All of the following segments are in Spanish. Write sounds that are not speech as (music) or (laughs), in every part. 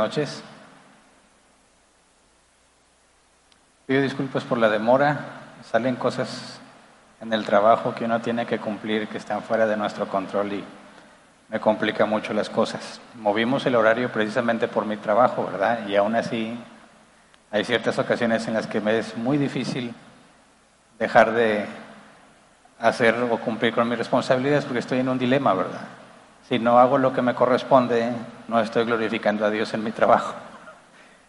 noches. Pido disculpas por la demora. Salen cosas en el trabajo que uno tiene que cumplir que están fuera de nuestro control y me complica mucho las cosas. Movimos el horario precisamente por mi trabajo, ¿verdad? Y aún así hay ciertas ocasiones en las que me es muy difícil dejar de hacer o cumplir con mis responsabilidades porque estoy en un dilema, ¿verdad? Si no hago lo que me corresponde, no estoy glorificando a Dios en mi trabajo.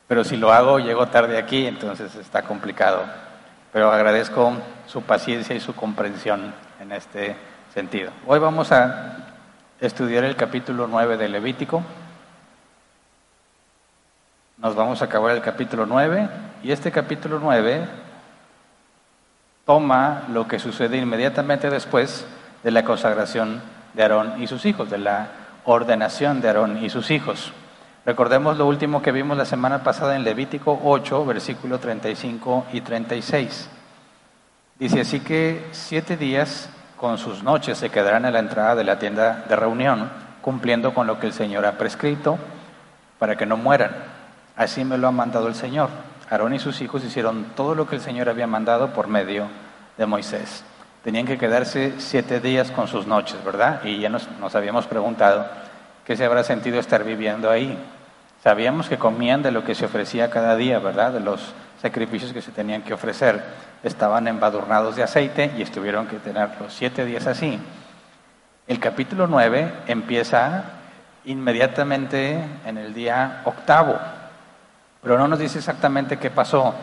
Pero si lo hago, llego tarde aquí, entonces está complicado. Pero agradezco su paciencia y su comprensión en este sentido. Hoy vamos a estudiar el capítulo 9 de Levítico. Nos vamos a acabar el capítulo 9 y este capítulo 9 toma lo que sucede inmediatamente después de la consagración de Aarón y sus hijos, de la ordenación de Aarón y sus hijos. Recordemos lo último que vimos la semana pasada en Levítico 8, versículo 35 y 36. Dice así que siete días con sus noches se quedarán a la entrada de la tienda de reunión, cumpliendo con lo que el Señor ha prescrito para que no mueran. Así me lo ha mandado el Señor. Aarón y sus hijos hicieron todo lo que el Señor había mandado por medio de Moisés. Tenían que quedarse siete días con sus noches, ¿verdad? Y ya nos, nos habíamos preguntado qué se habrá sentido estar viviendo ahí. Sabíamos que comían de lo que se ofrecía cada día, ¿verdad? De los sacrificios que se tenían que ofrecer. Estaban embadurnados de aceite y estuvieron que tener los siete días así. El capítulo 9 empieza inmediatamente en el día octavo, pero no nos dice exactamente qué pasó.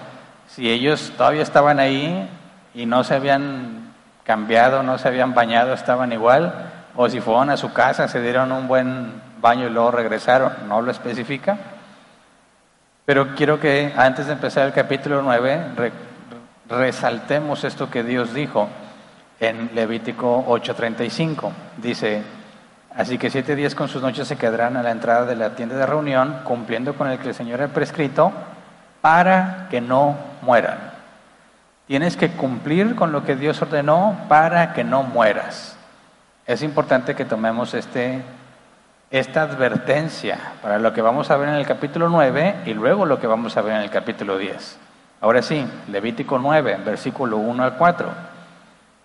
Si ellos todavía estaban ahí y no se habían cambiado, no se habían bañado, estaban igual, o si fueron a su casa, se dieron un buen baño y luego regresaron, no lo especifica. Pero quiero que antes de empezar el capítulo 9 resaltemos esto que Dios dijo en Levítico 8:35. Dice, así que siete días con sus noches se quedarán a la entrada de la tienda de reunión, cumpliendo con el que el Señor ha prescrito, para que no mueran. Tienes que cumplir con lo que Dios ordenó para que no mueras. Es importante que tomemos este, esta advertencia para lo que vamos a ver en el capítulo 9 y luego lo que vamos a ver en el capítulo 10. Ahora sí, Levítico 9, versículo 1 al 4.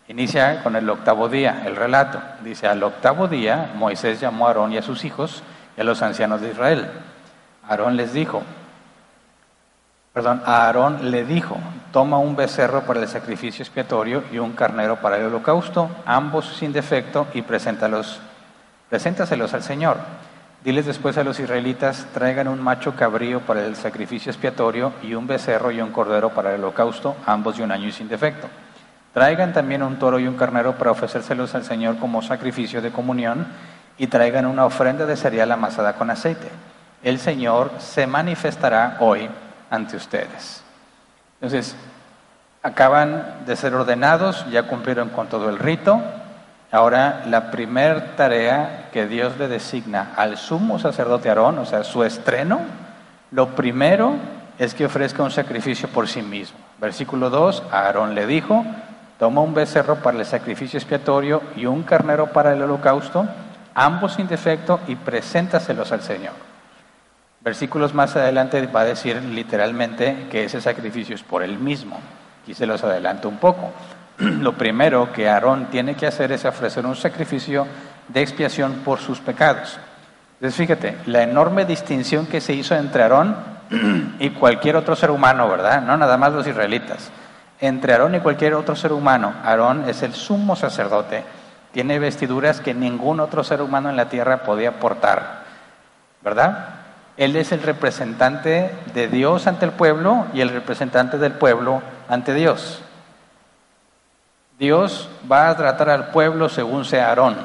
Inicia con el octavo día, el relato. Dice, al octavo día Moisés llamó a Aarón y a sus hijos y a los ancianos de Israel. Aarón les dijo, perdón, a Aarón le dijo, toma un becerro para el sacrificio expiatorio y un carnero para el holocausto, ambos sin defecto, y preséntalos, preséntaselos al Señor. Diles después a los israelitas, traigan un macho cabrío para el sacrificio expiatorio y un becerro y un cordero para el holocausto, ambos de un año y sin defecto. Traigan también un toro y un carnero para ofrecérselos al Señor como sacrificio de comunión y traigan una ofrenda de cereal amasada con aceite. El Señor se manifestará hoy ante ustedes. Entonces, acaban de ser ordenados, ya cumplieron con todo el rito. Ahora, la primer tarea que Dios le designa al sumo sacerdote Aarón, o sea, su estreno, lo primero es que ofrezca un sacrificio por sí mismo. Versículo 2, Aarón le dijo, toma un becerro para el sacrificio expiatorio y un carnero para el holocausto, ambos sin defecto, y preséntaselos al Señor. Versículos más adelante va a decir literalmente que ese sacrificio es por él mismo. Y se los adelanto un poco. (clears throat) Lo primero que Aarón tiene que hacer es ofrecer un sacrificio de expiación por sus pecados. Entonces fíjate, la enorme distinción que se hizo entre Aarón (clears throat) y cualquier otro ser humano, ¿verdad? No nada más los israelitas. Entre Aarón y cualquier otro ser humano, Aarón es el sumo sacerdote. Tiene vestiduras que ningún otro ser humano en la tierra podía portar ¿verdad? Él es el representante de Dios ante el pueblo y el representante del pueblo ante Dios. Dios va a tratar al pueblo según sea Aarón.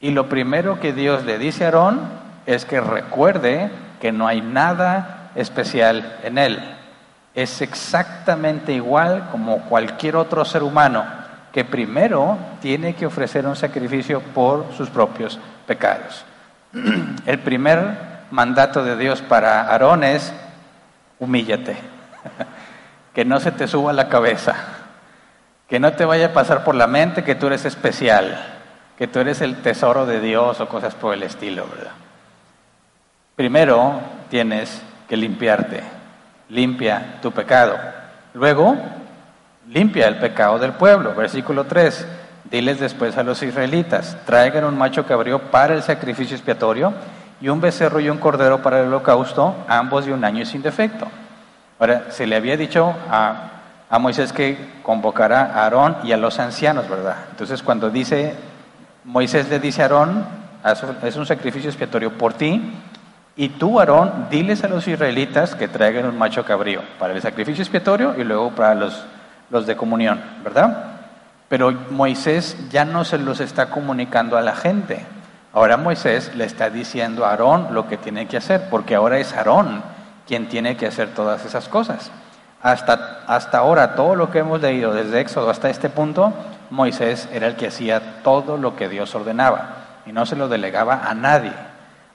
Y lo primero que Dios le dice a Aarón es que recuerde que no hay nada especial en él. Es exactamente igual como cualquier otro ser humano que primero tiene que ofrecer un sacrificio por sus propios pecados. (clears throat) El primer mandato de Dios para Aarón es humíllate, (laughs) que no se te suba la cabeza, que no te vaya a pasar por la mente que tú eres especial, que tú eres el tesoro de Dios o cosas por el estilo, ¿verdad? Primero tienes que limpiarte, limpia tu pecado. Luego, limpia el pecado del pueblo. Versículo 3. Diles después a los israelitas, traigan un macho cabrío para el sacrificio expiatorio y un becerro y un cordero para el holocausto, ambos de un año sin defecto. Ahora, se le había dicho a, Moisés que convocara a Aarón y a los ancianos, ¿verdad? Entonces, cuando dice, Moisés le dice a Aarón, es un sacrificio expiatorio por ti, y tú, Aarón, diles a los israelitas que traigan un macho cabrío para el sacrificio expiatorio y luego para los, los de comunión, ¿verdad? Pero Moisés ya no se los está comunicando a la gente. Ahora Moisés le está diciendo a Aarón lo que tiene que hacer, porque ahora es Aarón quien tiene que hacer todas esas cosas. Hasta, hasta ahora, todo lo que hemos leído desde Éxodo hasta este punto, Moisés era el que hacía todo lo que Dios ordenaba y no se lo delegaba a nadie.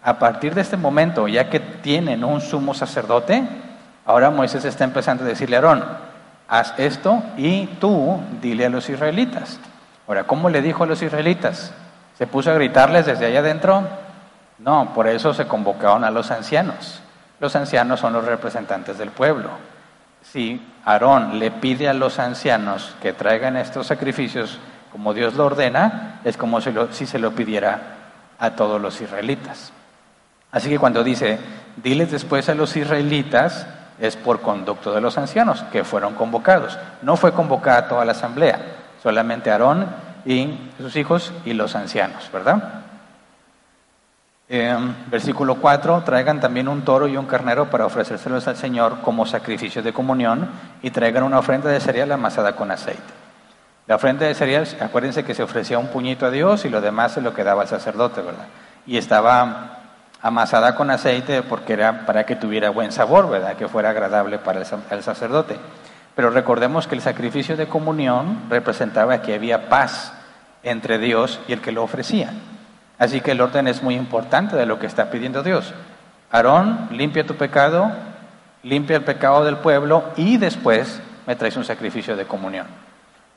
A partir de este momento, ya que tienen un sumo sacerdote, ahora Moisés está empezando a decirle a Aarón, haz esto y tú dile a los israelitas. Ahora, ¿cómo le dijo a los israelitas? ¿Se puso a gritarles desde allá adentro? No, por eso se convocaron a los ancianos. Los ancianos son los representantes del pueblo. Si Aarón le pide a los ancianos que traigan estos sacrificios como Dios lo ordena, es como si, si se lo pidiera a todos los israelitas. Así que cuando dice, diles después a los israelitas, es por conducto de los ancianos que fueron convocados. No fue convocada toda la asamblea, solamente Aarón y sus hijos y los ancianos, ¿verdad? Eh, versículo 4, traigan también un toro y un carnero para ofrecérselos al Señor como sacrificio de comunión y traigan una ofrenda de cereal amasada con aceite. La ofrenda de cereal, acuérdense que se ofrecía un puñito a Dios y lo demás se lo quedaba al sacerdote, ¿verdad? Y estaba amasada con aceite porque era para que tuviera buen sabor, ¿verdad? Que fuera agradable para el sacerdote. Pero recordemos que el sacrificio de comunión representaba que había paz entre Dios y el que lo ofrecía. Así que el orden es muy importante de lo que está pidiendo Dios. Aarón, limpia tu pecado, limpia el pecado del pueblo y después me traes un sacrificio de comunión.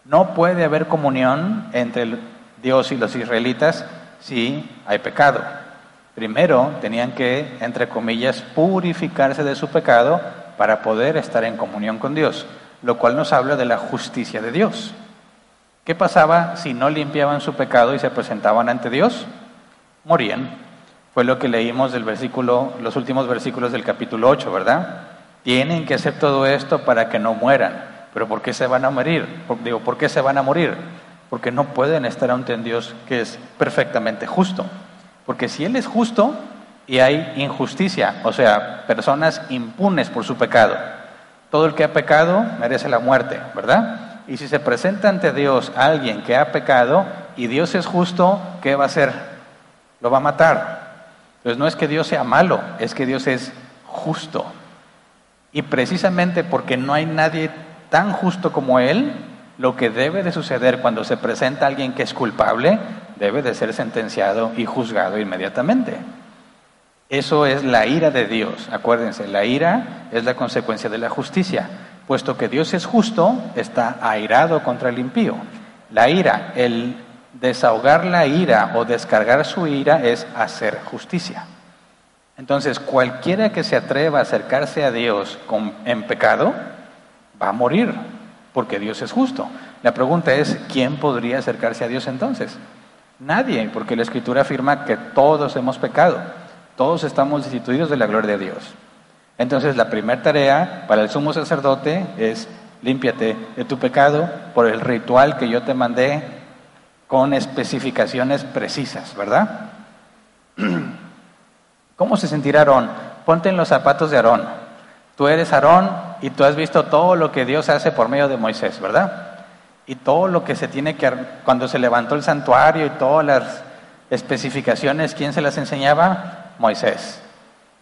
No puede haber comunión entre Dios y los israelitas si hay pecado. Primero tenían que, entre comillas, purificarse de su pecado para poder estar en comunión con Dios, lo cual nos habla de la justicia de Dios. ¿Qué pasaba si no limpiaban su pecado y se presentaban ante Dios? Morían. Fue lo que leímos del versículo, los últimos versículos del capítulo 8, ¿verdad? Tienen que hacer todo esto para que no mueran. Pero ¿por qué se van a morir? Digo, ¿por qué se van a morir? Porque no pueden estar ante un Dios que es perfectamente justo. Porque si Él es justo y hay injusticia, o sea, personas impunes por su pecado, todo el que ha pecado merece la muerte, ¿verdad? Y si se presenta ante Dios alguien que ha pecado y Dios es justo, ¿qué va a hacer? Lo va a matar. Entonces no es que Dios sea malo, es que Dios es justo. Y precisamente porque no hay nadie tan justo como Él, lo que debe de suceder cuando se presenta alguien que es culpable debe de ser sentenciado y juzgado inmediatamente. Eso es la ira de Dios. Acuérdense, la ira es la consecuencia de la justicia. Puesto que Dios es justo, está airado contra el impío. La ira, el desahogar la ira o descargar su ira es hacer justicia. Entonces, cualquiera que se atreva a acercarse a Dios con, en pecado, va a morir, porque Dios es justo. La pregunta es, ¿quién podría acercarse a Dios entonces? Nadie, porque la Escritura afirma que todos hemos pecado, todos estamos destituidos de la gloria de Dios. Entonces la primera tarea para el sumo sacerdote es límpiate de tu pecado por el ritual que yo te mandé con especificaciones precisas, ¿verdad? (clears throat) ¿Cómo se sentirá Aarón? Ponte en los zapatos de Aarón. Tú eres Aarón y tú has visto todo lo que Dios hace por medio de Moisés, ¿verdad? Y todo lo que se tiene que... Cuando se levantó el santuario y todas las especificaciones, ¿quién se las enseñaba? Moisés.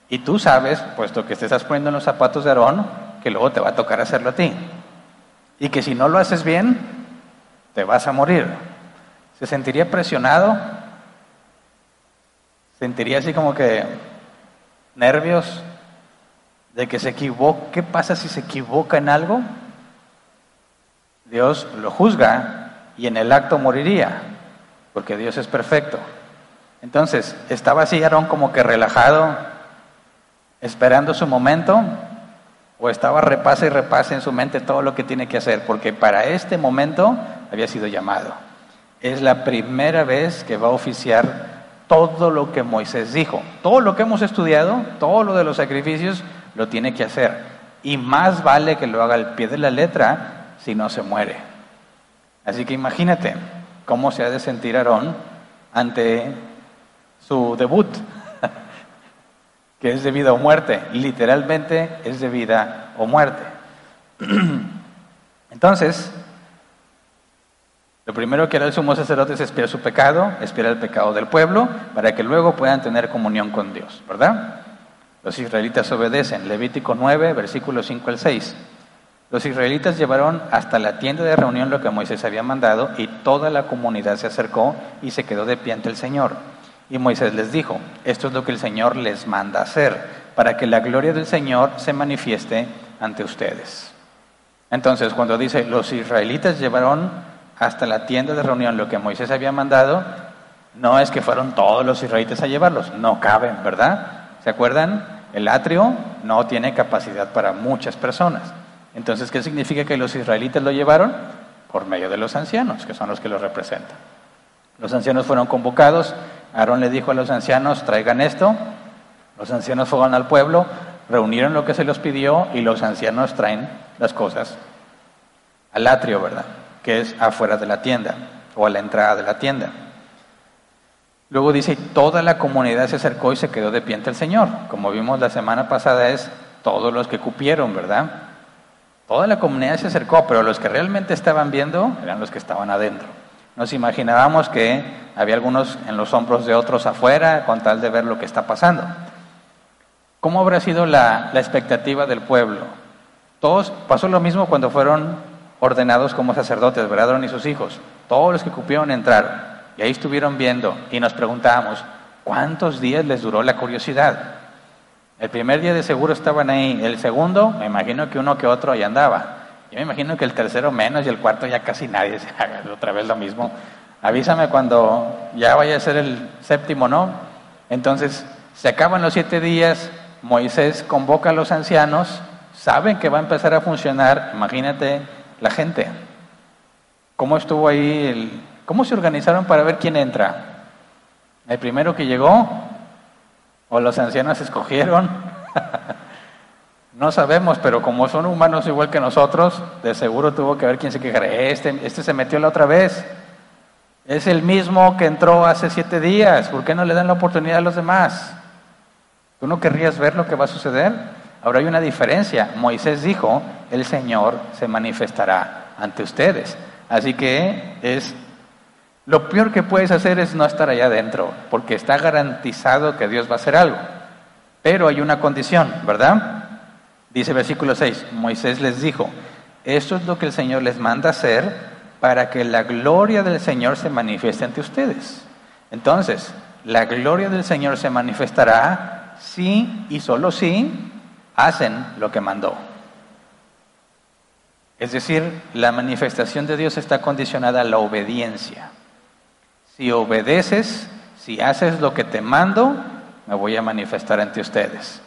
Y tú sabes, puesto que te estás poniendo en los zapatos de Aarón, que luego te va a tocar hacerlo a ti. Y que si no lo haces bien, te vas a morir. ¿Se sentiría presionado? ¿Sentiría así como que nervios de que se equivoque? ¿Qué pasa si se equivoca en algo? Dios lo juzga y en el acto moriría, porque Dios es perfecto. Entonces, estaba así Aarón como que relajado, esperando su momento, o estaba repasa y repasa en su mente todo lo que tiene que hacer, porque para este momento había sido llamado. Es la primera vez que va a oficiar todo lo que Moisés dijo. Todo lo que hemos estudiado, todo lo de los sacrificios, lo tiene que hacer. Y más vale que lo haga al pie de la letra si no se muere. Así que imagínate cómo se ha de sentir Aarón ante su debut, (laughs) que es de vida o muerte. Literalmente es de vida o muerte. (clears throat) Entonces, lo primero que hará el sumo sacerdote es espiar su pecado, espiar el pecado del pueblo, para que luego puedan tener comunión con Dios, ¿verdad? Los israelitas obedecen. Levítico 9, versículos 5 al 6. Los israelitas llevaron hasta la tienda de reunión lo que Moisés había mandado y toda la comunidad se acercó y se quedó de pie ante el Señor. Y Moisés les dijo, esto es lo que el Señor les manda hacer, para que la gloria del Señor se manifieste ante ustedes. Entonces, cuando dice, los israelitas llevaron hasta la tienda de reunión lo que Moisés había mandado, no es que fueron todos los israelitas a llevarlos, no caben, ¿verdad? ¿Se acuerdan? El atrio no tiene capacidad para muchas personas. Entonces, ¿qué significa que los israelitas lo llevaron? Por medio de los ancianos, que son los que los representan. Los ancianos fueron convocados, Aarón le dijo a los ancianos, traigan esto, los ancianos fueron al pueblo, reunieron lo que se les pidió y los ancianos traen las cosas al atrio, ¿verdad? que es afuera de la tienda o a la entrada de la tienda. Luego dice, toda la comunidad se acercó y se quedó de pie ante el Señor. Como vimos la semana pasada es todos los que cupieron, ¿verdad? Toda la comunidad se acercó, pero los que realmente estaban viendo eran los que estaban adentro. Nos imaginábamos que había algunos en los hombros de otros afuera con tal de ver lo que está pasando. ¿Cómo habrá sido la, la expectativa del pueblo? Todos, pasó lo mismo cuando fueron ordenados como sacerdotes, ¿verdad? y sus hijos. Todos los que cupieron entraron. Y ahí estuvieron viendo y nos preguntábamos, ¿cuántos días les duró la curiosidad? El primer día de seguro estaban ahí, el segundo, me imagino que uno que otro ahí andaba. Yo me imagino que el tercero menos y el cuarto ya casi nadie se haga otra vez lo mismo. Avísame cuando ya vaya a ser el séptimo, ¿no? Entonces, se acaban los siete días, Moisés convoca a los ancianos, saben que va a empezar a funcionar, imagínate, la gente. ¿Cómo estuvo ahí? El, ¿Cómo se organizaron para ver quién entra? ¿El primero que llegó? ¿O los ancianos escogieron? (laughs) no sabemos, pero como son humanos igual que nosotros, de seguro tuvo que ver quién se quejara. Este, este se metió la otra vez. Es el mismo que entró hace siete días. ¿Por qué no le dan la oportunidad a los demás? ¿Tú no querrías ver lo que va a suceder? Ahora hay una diferencia. Moisés dijo, el Señor se manifestará ante ustedes. Así que es lo peor que puedes hacer es no estar allá adentro, porque está garantizado que Dios va a hacer algo. Pero hay una condición, ¿verdad? Dice versículo 6, Moisés les dijo, esto es lo que el Señor les manda hacer para que la gloria del Señor se manifieste ante ustedes. Entonces, la gloria del Señor se manifestará si y solo si hacen lo que mandó. Es decir, la manifestación de Dios está condicionada a la obediencia. Si obedeces, si haces lo que te mando, me voy a manifestar ante ustedes.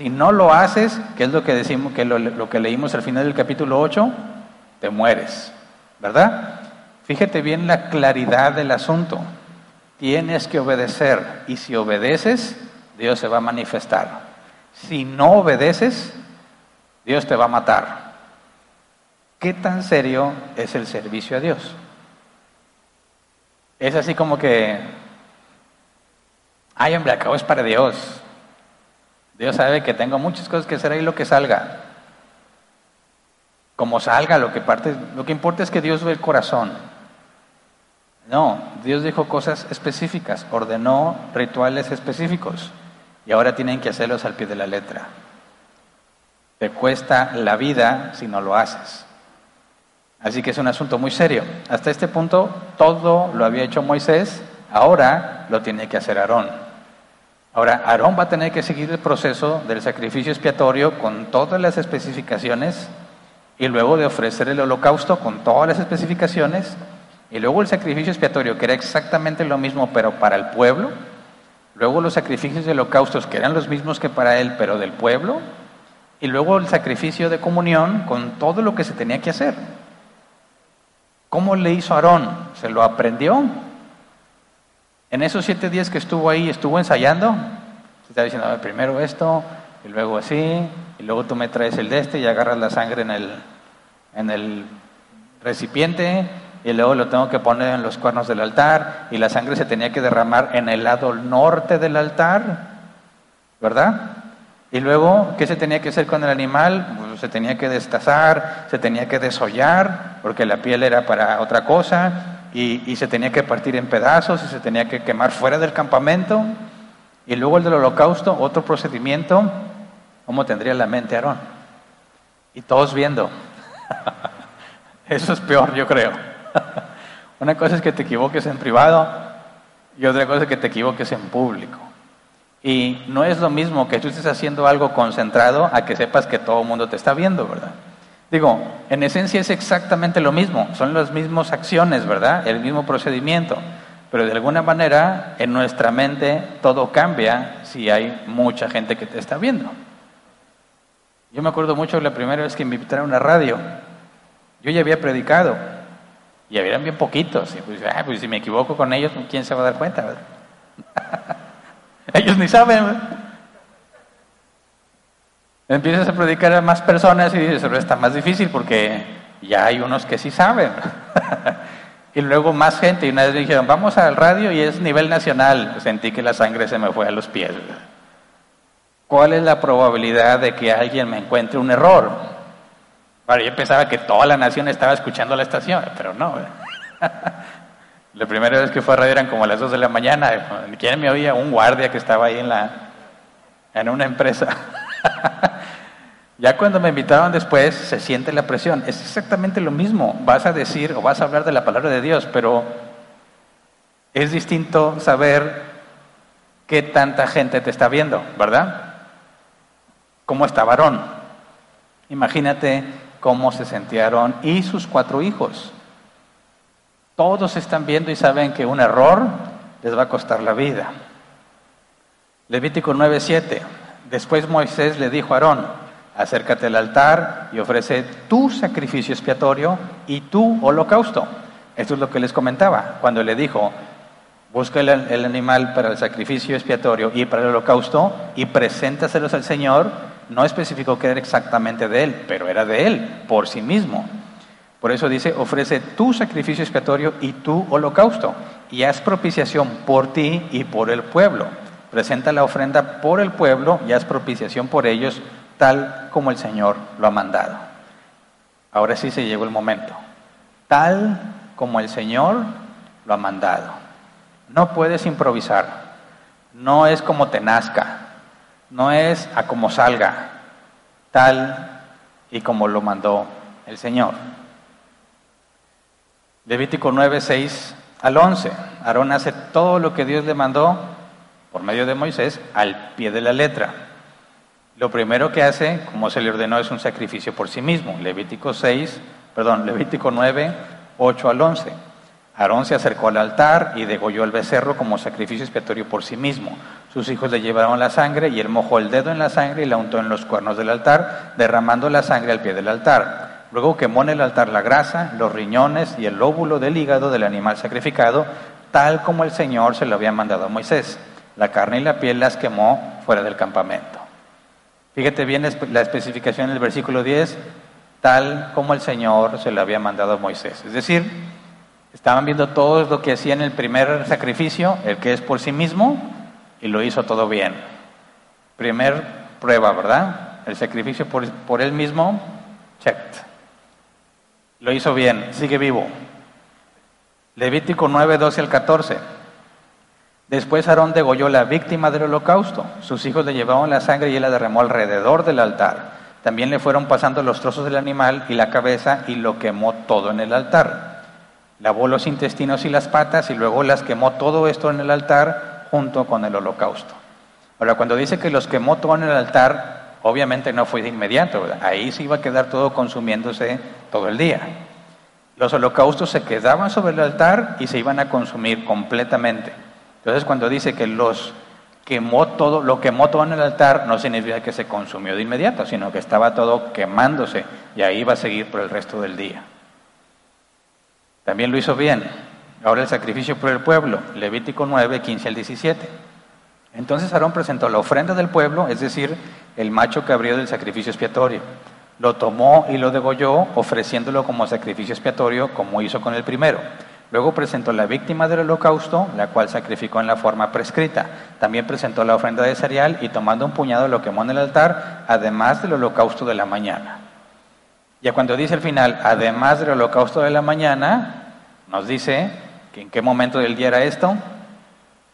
Si no lo haces, que es lo que decimos, que lo, que leímos al final del capítulo 8, te mueres, ¿verdad? Fíjate bien la claridad del asunto. Tienes que obedecer y si obedeces, Dios se va a manifestar. Si no obedeces, Dios te va a matar. ¿Qué tan serio es el servicio a Dios? Es así como que, ay hombre, acabo es para Dios. Dios sabe que tengo muchas cosas que hacer ahí lo que salga. Como salga, lo que parte, lo que importa es que Dios ve el corazón. No, Dios dijo cosas específicas, ordenó rituales específicos y ahora tienen que hacerlos al pie de la letra. Te cuesta la vida si no lo haces. Así que es un asunto muy serio. Hasta este punto todo lo había hecho Moisés, ahora lo tiene que hacer Aarón. Ahora, Aarón va a tener que seguir el proceso del sacrificio expiatorio con todas las especificaciones y luego de ofrecer el holocausto con todas las especificaciones y luego el sacrificio expiatorio que era exactamente lo mismo pero para el pueblo, luego los sacrificios de holocaustos que eran los mismos que para él pero del pueblo y luego el sacrificio de comunión con todo lo que se tenía que hacer. ¿Cómo le hizo Aarón? ¿Se lo aprendió? En esos siete días que estuvo ahí, estuvo ensayando. Se está diciendo, primero esto, y luego así, y luego tú me traes el de este y agarras la sangre en el, en el recipiente, y luego lo tengo que poner en los cuernos del altar, y la sangre se tenía que derramar en el lado norte del altar, ¿verdad? Y luego, ¿qué se tenía que hacer con el animal? Pues se tenía que destazar, se tenía que desollar, porque la piel era para otra cosa, y, se tenía que partir en pedazos y se tenía que quemar fuera del campamento. Y luego el del holocausto, otro procedimiento, ¿cómo tendría la mente Aarón? Y todos viendo. (laughs) Eso es peor, yo creo. (laughs) Una cosa es que te equivoques en privado y otra cosa es que te equivoques en público. Y no es lo mismo que tú estés haciendo algo concentrado a que sepas que todo el mundo te está viendo, ¿verdad? Digo, en esencia es exactamente lo mismo, son las mismas acciones, ¿verdad? El mismo procedimiento, pero de alguna manera en nuestra mente todo cambia si hay mucha gente que te está viendo. Yo me acuerdo mucho la primera vez que me invitaron a una radio, yo ya había predicado y habían bien poquitos, y pues, ah, pues si me equivoco con ellos, ¿quién se va a dar cuenta? (laughs) ellos ni saben. Empiezas a predicar a más personas y dices, pero está más difícil porque ya hay unos que sí saben. (laughs) y luego más gente. Y una vez me dijeron, vamos al radio y es nivel nacional. Sentí que la sangre se me fue a los pies. ¿Cuál es la probabilidad de que alguien me encuentre un error? Bueno, yo pensaba que toda la nación estaba escuchando la estación, pero no. (laughs) la primera vez que fue a radio eran como las 2 de la mañana. ¿Quién me oía? Un guardia que estaba ahí en, la, en una empresa. (laughs) ya cuando me invitaron después, se siente la presión. Es exactamente lo mismo. Vas a decir o vas a hablar de la palabra de Dios, pero es distinto saber qué tanta gente te está viendo, ¿verdad? ¿Cómo está varón? Imagínate cómo se sentieron y sus cuatro hijos. Todos están viendo y saben que un error les va a costar la vida. Levítico 9:7. Después Moisés le dijo a Aarón, acércate al altar y ofrece tu sacrificio expiatorio y tu holocausto. Esto es lo que les comentaba, cuando le dijo, busca el, animal para el sacrificio expiatorio y para el holocausto y preséntaselos al Señor, no especificó que era exactamente de él, pero era de él, por sí mismo. Por eso dice, ofrece tu sacrificio expiatorio y tu holocausto y haz propiciación por ti y por el pueblo presenta la ofrenda por el pueblo y haz propiciación por ellos, tal como el Señor lo ha mandado. Ahora sí se llegó el momento. Tal como el Señor lo ha mandado. No puedes improvisar. No es como te nazca. No es a como salga. Tal y como lo mandó el Señor. Levítico 9, 6 al 11. Aarón hace todo lo que Dios le mandó por medio de Moisés al pie de la letra. Lo primero que hace, como se le ordenó, es un sacrificio por sí mismo. Levítico 6, perdón, Levítico 9, 8 al 11. Aarón se acercó al altar y degolló el becerro como sacrificio expiatorio por sí mismo. Sus hijos le llevaron la sangre y él mojó el dedo en la sangre y la untó en los cuernos del altar, derramando la sangre al pie del altar. Luego quemó en el altar la grasa, los riñones y el lóbulo del hígado del animal sacrificado, tal como el Señor se lo había mandado a Moisés. La carne y la piel las quemó fuera del campamento. Fíjate bien la especificación en el versículo 10, tal como el Señor se lo había mandado a Moisés. Es decir, estaban viendo todo lo que hacía en el primer sacrificio, el que es por sí mismo, y lo hizo todo bien. Primer prueba, ¿verdad? El sacrificio por, por él mismo, checked. Lo hizo bien, sigue vivo. Levítico 9, 12 al 14. Después Aarón degolló la víctima del holocausto. Sus hijos le llevaban la sangre y él la derramó alrededor del altar. También le fueron pasando los trozos del animal y la cabeza y lo quemó todo en el altar. Lavó los intestinos y las patas y luego las quemó todo esto en el altar junto con el holocausto. Ahora, cuando dice que los quemó todo en el altar, obviamente no fue de inmediato, ahí se iba a quedar todo consumiéndose todo el día. Los holocaustos se quedaban sobre el altar y se iban a consumir completamente. Entonces, cuando dice que los quemó todo, lo quemó todo en el altar, no significa que se consumió de inmediato, sino que estaba todo quemándose y ahí va a seguir por el resto del día. También lo hizo bien. Ahora el sacrificio por el pueblo, Levítico 9, 15 al 17. Entonces Aarón presentó la ofrenda del pueblo, es decir, el macho cabrío del sacrificio expiatorio lo tomó y lo degolló, ofreciéndolo como sacrificio expiatorio, como hizo con el primero. Luego presentó la víctima del holocausto, la cual sacrificó en la forma prescrita. También presentó la ofrenda de cereal y tomando un puñado lo quemó en el altar, además del holocausto de la mañana. Ya cuando dice el final, además del holocausto de la mañana, nos dice que en qué momento del día era esto,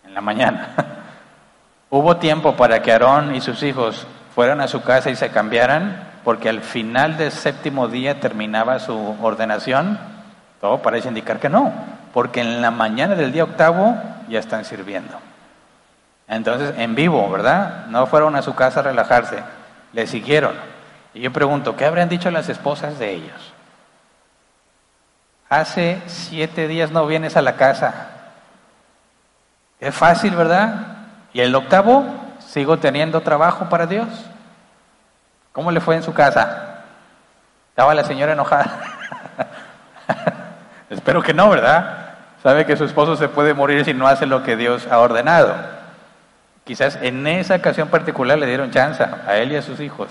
en la mañana. (laughs) Hubo tiempo para que Aarón y sus hijos fueran a su casa y se cambiaran porque al final del séptimo día terminaba su ordenación, todo parece indicar que no, porque en la mañana del día octavo ya están sirviendo. Entonces, en vivo, ¿verdad? No fueron a su casa a relajarse, le siguieron. Y yo pregunto, ¿qué habrían dicho las esposas de ellos? Hace siete días no vienes a la casa. Es fácil, ¿verdad? Y el octavo, sigo teniendo trabajo para Dios. ¿Cómo le fue en su casa? ¿Estaba la señora enojada? (laughs) Espero que no, ¿verdad? Sabe que su esposo se puede morir si no hace lo que Dios ha ordenado. Quizás en esa ocasión particular le dieron chance a él y a sus hijos.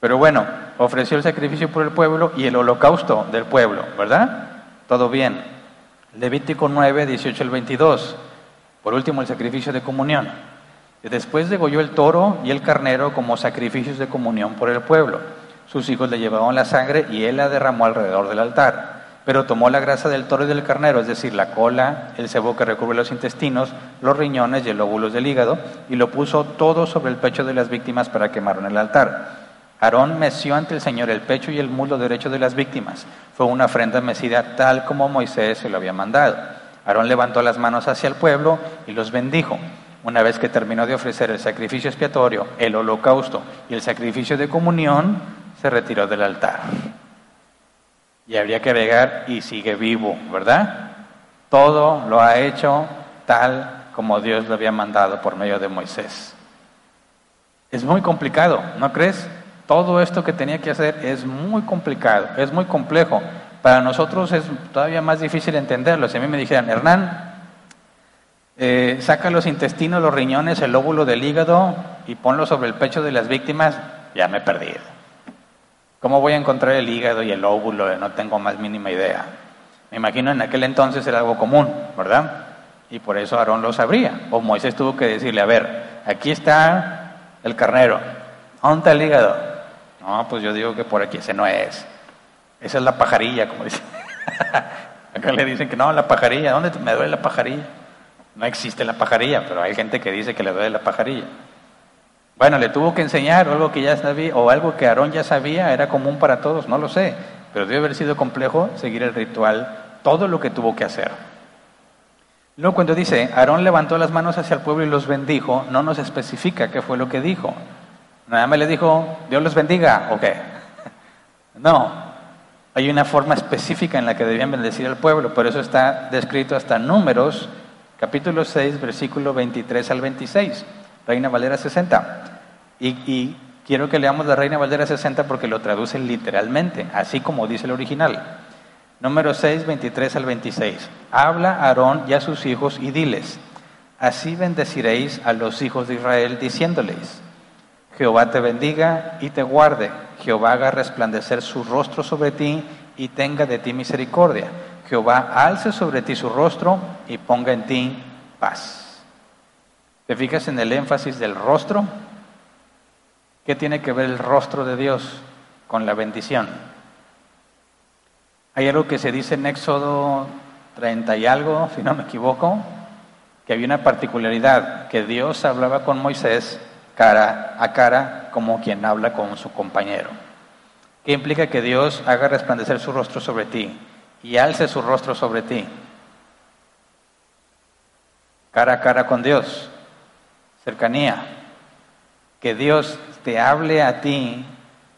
Pero bueno, ofreció el sacrificio por el pueblo y el holocausto del pueblo, ¿verdad? Todo bien. Levítico 9, 18 al 22. Por último, el sacrificio de comunión. Después degolló el toro y el carnero como sacrificios de comunión por el pueblo. Sus hijos le llevaban la sangre y él la derramó alrededor del altar. Pero tomó la grasa del toro y del carnero, es decir, la cola, el cebo que recubre los intestinos, los riñones y el óvulos del hígado, y lo puso todo sobre el pecho de las víctimas para quemar en el altar. Aarón meció ante el Señor el pecho y el muslo derecho de las víctimas. Fue una ofrenda mecida tal como Moisés se lo había mandado. Aarón levantó las manos hacia el pueblo y los bendijo. Una vez que terminó de ofrecer el sacrificio expiatorio, el holocausto y el sacrificio de comunión, se retiró del altar. Y habría que agregar, y sigue vivo, ¿verdad? Todo lo ha hecho tal como Dios lo había mandado por medio de Moisés. Es muy complicado, ¿no crees? Todo esto que tenía que hacer es muy complicado, es muy complejo. Para nosotros es todavía más difícil entenderlo. Si a mí me dijeran, Hernán, eh, saca los intestinos, los riñones, el óvulo del hígado y ponlo sobre el pecho de las víctimas, ya me he perdido. ¿Cómo voy a encontrar el hígado y el óvulo? No tengo más mínima idea. Me imagino en aquel entonces era algo común, ¿verdad? Y por eso Aarón lo sabría. O Moisés tuvo que decirle, a ver, aquí está el carnero. ¿Dónde está el hígado? No, pues yo digo que por aquí ese no es. Esa es la pajarilla, como (laughs) dicen. Acá le dicen que no, la pajarilla. ¿Dónde me duele la pajarilla? No existe la pajarilla, pero hay gente que dice que le duele la pajarilla. Bueno, le tuvo que enseñar algo que ya sabía, o algo que Aarón ya sabía, era común para todos, no lo sé, pero debe haber sido complejo seguir el ritual, todo lo que tuvo que hacer. Luego cuando dice, Aarón levantó las manos hacia el pueblo y los bendijo, no nos especifica qué fue lo que dijo. Nada más le dijo, Dios los bendiga, ¿o qué? (laughs) No, hay una forma específica en la que debían bendecir al pueblo, por eso está descrito hasta números capítulo 6, versículo 23 al 26, Reina Valera 60. Y, quiero que leamos la Reina Valera 60 porque lo traduce literalmente, así como dice el original. Número 6, 23 al 26. Habla a Aarón y a sus hijos y diles, así bendeciréis a los hijos de Israel diciéndoles, Jehová te bendiga y te guarde, Jehová haga resplandecer su rostro sobre ti y tenga de ti misericordia. Jehová alce sobre ti su rostro y ponga en ti paz. ¿Te fijas en el énfasis del rostro? ¿Qué tiene que ver el rostro de Dios con la bendición? Hay algo que se dice en Éxodo 30 y algo, si no me equivoco, que había una particularidad, que Dios hablaba con Moisés cara a cara como quien habla con su compañero. ¿Qué implica que Dios haga resplandecer su rostro sobre ti y alce su rostro sobre ti? Cara a cara con Dios, cercanía. Que Dios te hable a ti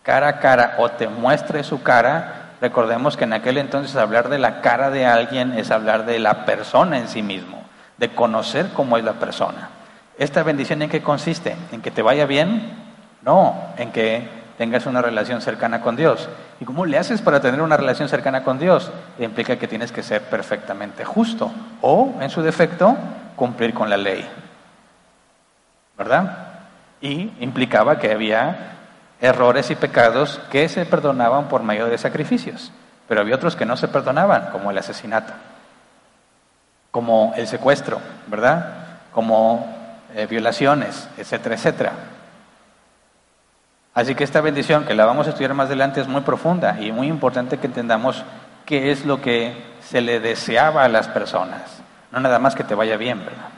cara a cara o te muestre su cara. Recordemos que en aquel entonces hablar de la cara de alguien es hablar de la persona en sí mismo, de conocer cómo es la persona. ¿Esta bendición en qué consiste? ¿En que te vaya bien? No, en que tengas una relación cercana con Dios. ¿Y cómo le haces para tener una relación cercana con Dios? Implica que tienes que ser perfectamente justo o, en su defecto, cumplir con la ley. ¿Verdad? Y implicaba que había errores y pecados que se perdonaban por medio de sacrificios, pero había otros que no se perdonaban, como el asesinato, como el secuestro, ¿verdad? Como eh, violaciones, etcétera, etcétera. Así que esta bendición, que la vamos a estudiar más adelante, es muy profunda y muy importante que entendamos qué es lo que se le deseaba a las personas, no nada más que te vaya bien, ¿verdad?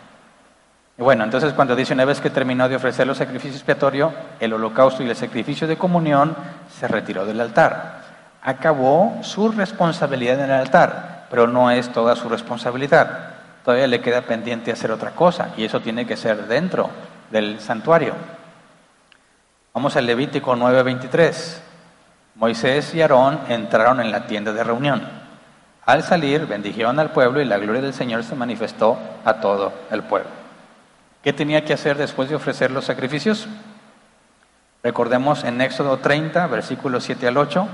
Y bueno, entonces cuando dice una vez que terminó de ofrecer los sacrificios expiatorios, el holocausto y el sacrificio de comunión, se retiró del altar. Acabó su responsabilidad en el altar, pero no es toda su responsabilidad. Todavía le queda pendiente hacer otra cosa y eso tiene que ser dentro del santuario. Vamos al Levítico 9:23. Moisés y Aarón entraron en la tienda de reunión. Al salir, bendijeron al pueblo y la gloria del Señor se manifestó a todo el pueblo. ¿Qué tenía que hacer después de ofrecer los sacrificios? Recordemos en Éxodo 30, versículos 7 al 8.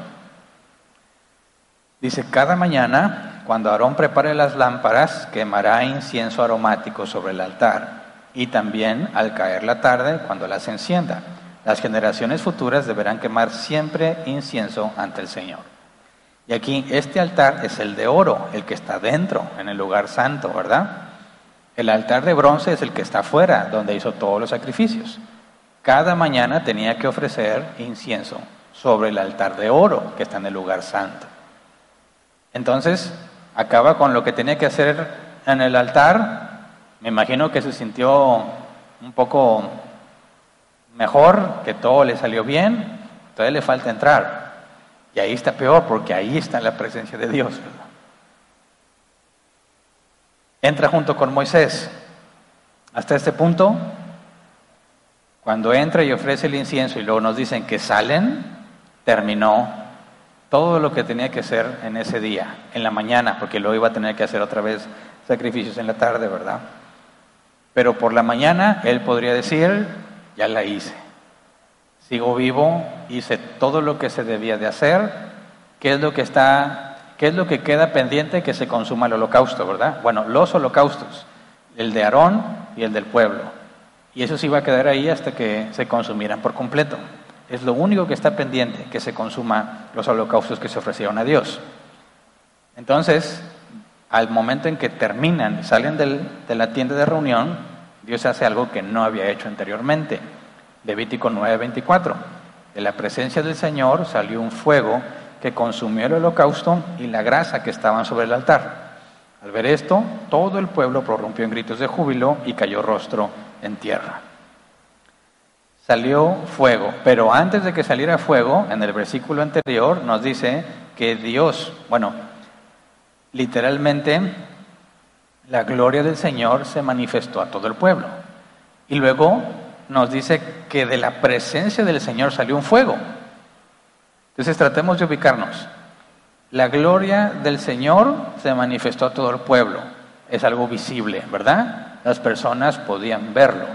Dice, cada mañana, cuando Aarón prepare las lámparas, quemará incienso aromático sobre el altar, y también al caer la tarde, cuando las encienda. Las generaciones futuras deberán quemar siempre incienso ante el Señor. Y aquí este altar es el de oro, el que está dentro, en el lugar santo, ¿verdad? El altar de bronce es el que está afuera, donde hizo todos los sacrificios. Cada mañana tenía que ofrecer incienso sobre el altar de oro, que está en el lugar santo. Entonces, acaba con lo que tenía que hacer en el altar. Me imagino que se sintió un poco mejor, que todo le salió bien, todavía le falta entrar. Y ahí está peor porque ahí está la presencia de Dios. Entra junto con Moisés. Hasta este punto, cuando entra y ofrece el incienso y luego nos dicen que salen, terminó todo lo que tenía que hacer en ese día, en la mañana, porque luego iba a tener que hacer otra vez sacrificios en la tarde, ¿verdad? Pero por la mañana él podría decir, ya la hice. Sigo vivo, hice todo lo que se debía de hacer. ¿Qué es lo que está, qué es lo que queda pendiente que se consuma el holocausto, verdad? Bueno, los holocaustos, el de Aarón y el del pueblo. Y eso sí va a quedar ahí hasta que se consumieran por completo. Es lo único que está pendiente, que se consuma los holocaustos que se ofrecieron a Dios. Entonces, al momento en que terminan, salen de la tienda de reunión, Dios hace algo que no había hecho anteriormente. Levítico 9:24. De la presencia del Señor salió un fuego que consumió el holocausto y la grasa que estaban sobre el altar. Al ver esto, todo el pueblo prorrumpió en gritos de júbilo y cayó rostro en tierra. Salió fuego, pero antes de que saliera fuego, en el versículo anterior nos dice que Dios, bueno, literalmente la gloria del Señor se manifestó a todo el pueblo. Y luego nos dice que de la presencia del Señor salió un fuego. Entonces tratemos de ubicarnos. La gloria del Señor se manifestó a todo el pueblo. Es algo visible, ¿verdad? Las personas podían verlo.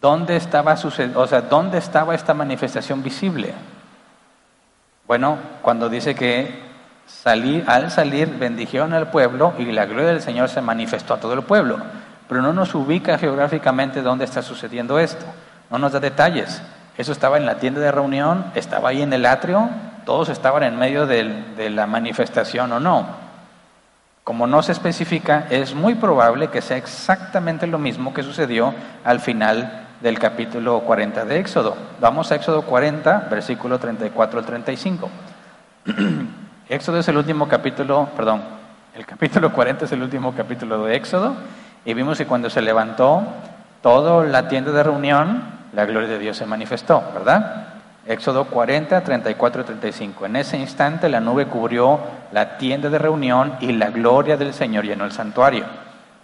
¿Dónde estaba, o sea, ¿dónde estaba esta manifestación visible? Bueno, cuando dice que al salir bendijeron al pueblo y la gloria del Señor se manifestó a todo el pueblo. Pero no nos ubica geográficamente dónde está sucediendo esto. No nos da detalles. Eso estaba en la tienda de reunión, estaba ahí en el atrio, todos estaban en medio de la manifestación o no. Como no se especifica, es muy probable que sea exactamente lo mismo que sucedió al final del capítulo 40 de Éxodo. Vamos a Éxodo 40, versículo 34 al 35. (clears throat) Éxodo es el último capítulo, perdón, el capítulo 40 es el último capítulo de Éxodo y vimos que cuando se levantó toda la tienda de reunión, la gloria de Dios se manifestó, ¿verdad? Éxodo 40, 34 y 35. En ese instante la nube cubrió la tienda de reunión y la gloria del Señor llenó el santuario.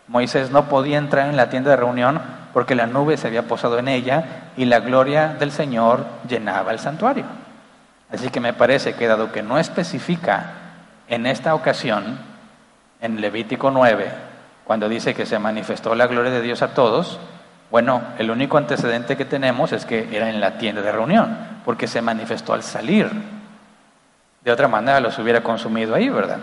Moisés no podía entrar en la tienda de reunión porque la nube se había posado en ella y la gloria del Señor llenaba el santuario. Así que me parece que dado que no especifica en esta ocasión, en Levítico 9, cuando dice que se manifestó la gloria de Dios a todos, bueno, el único antecedente que tenemos es que era en la tienda de reunión, porque se manifestó al salir. De otra manera los hubiera consumido ahí, ¿verdad?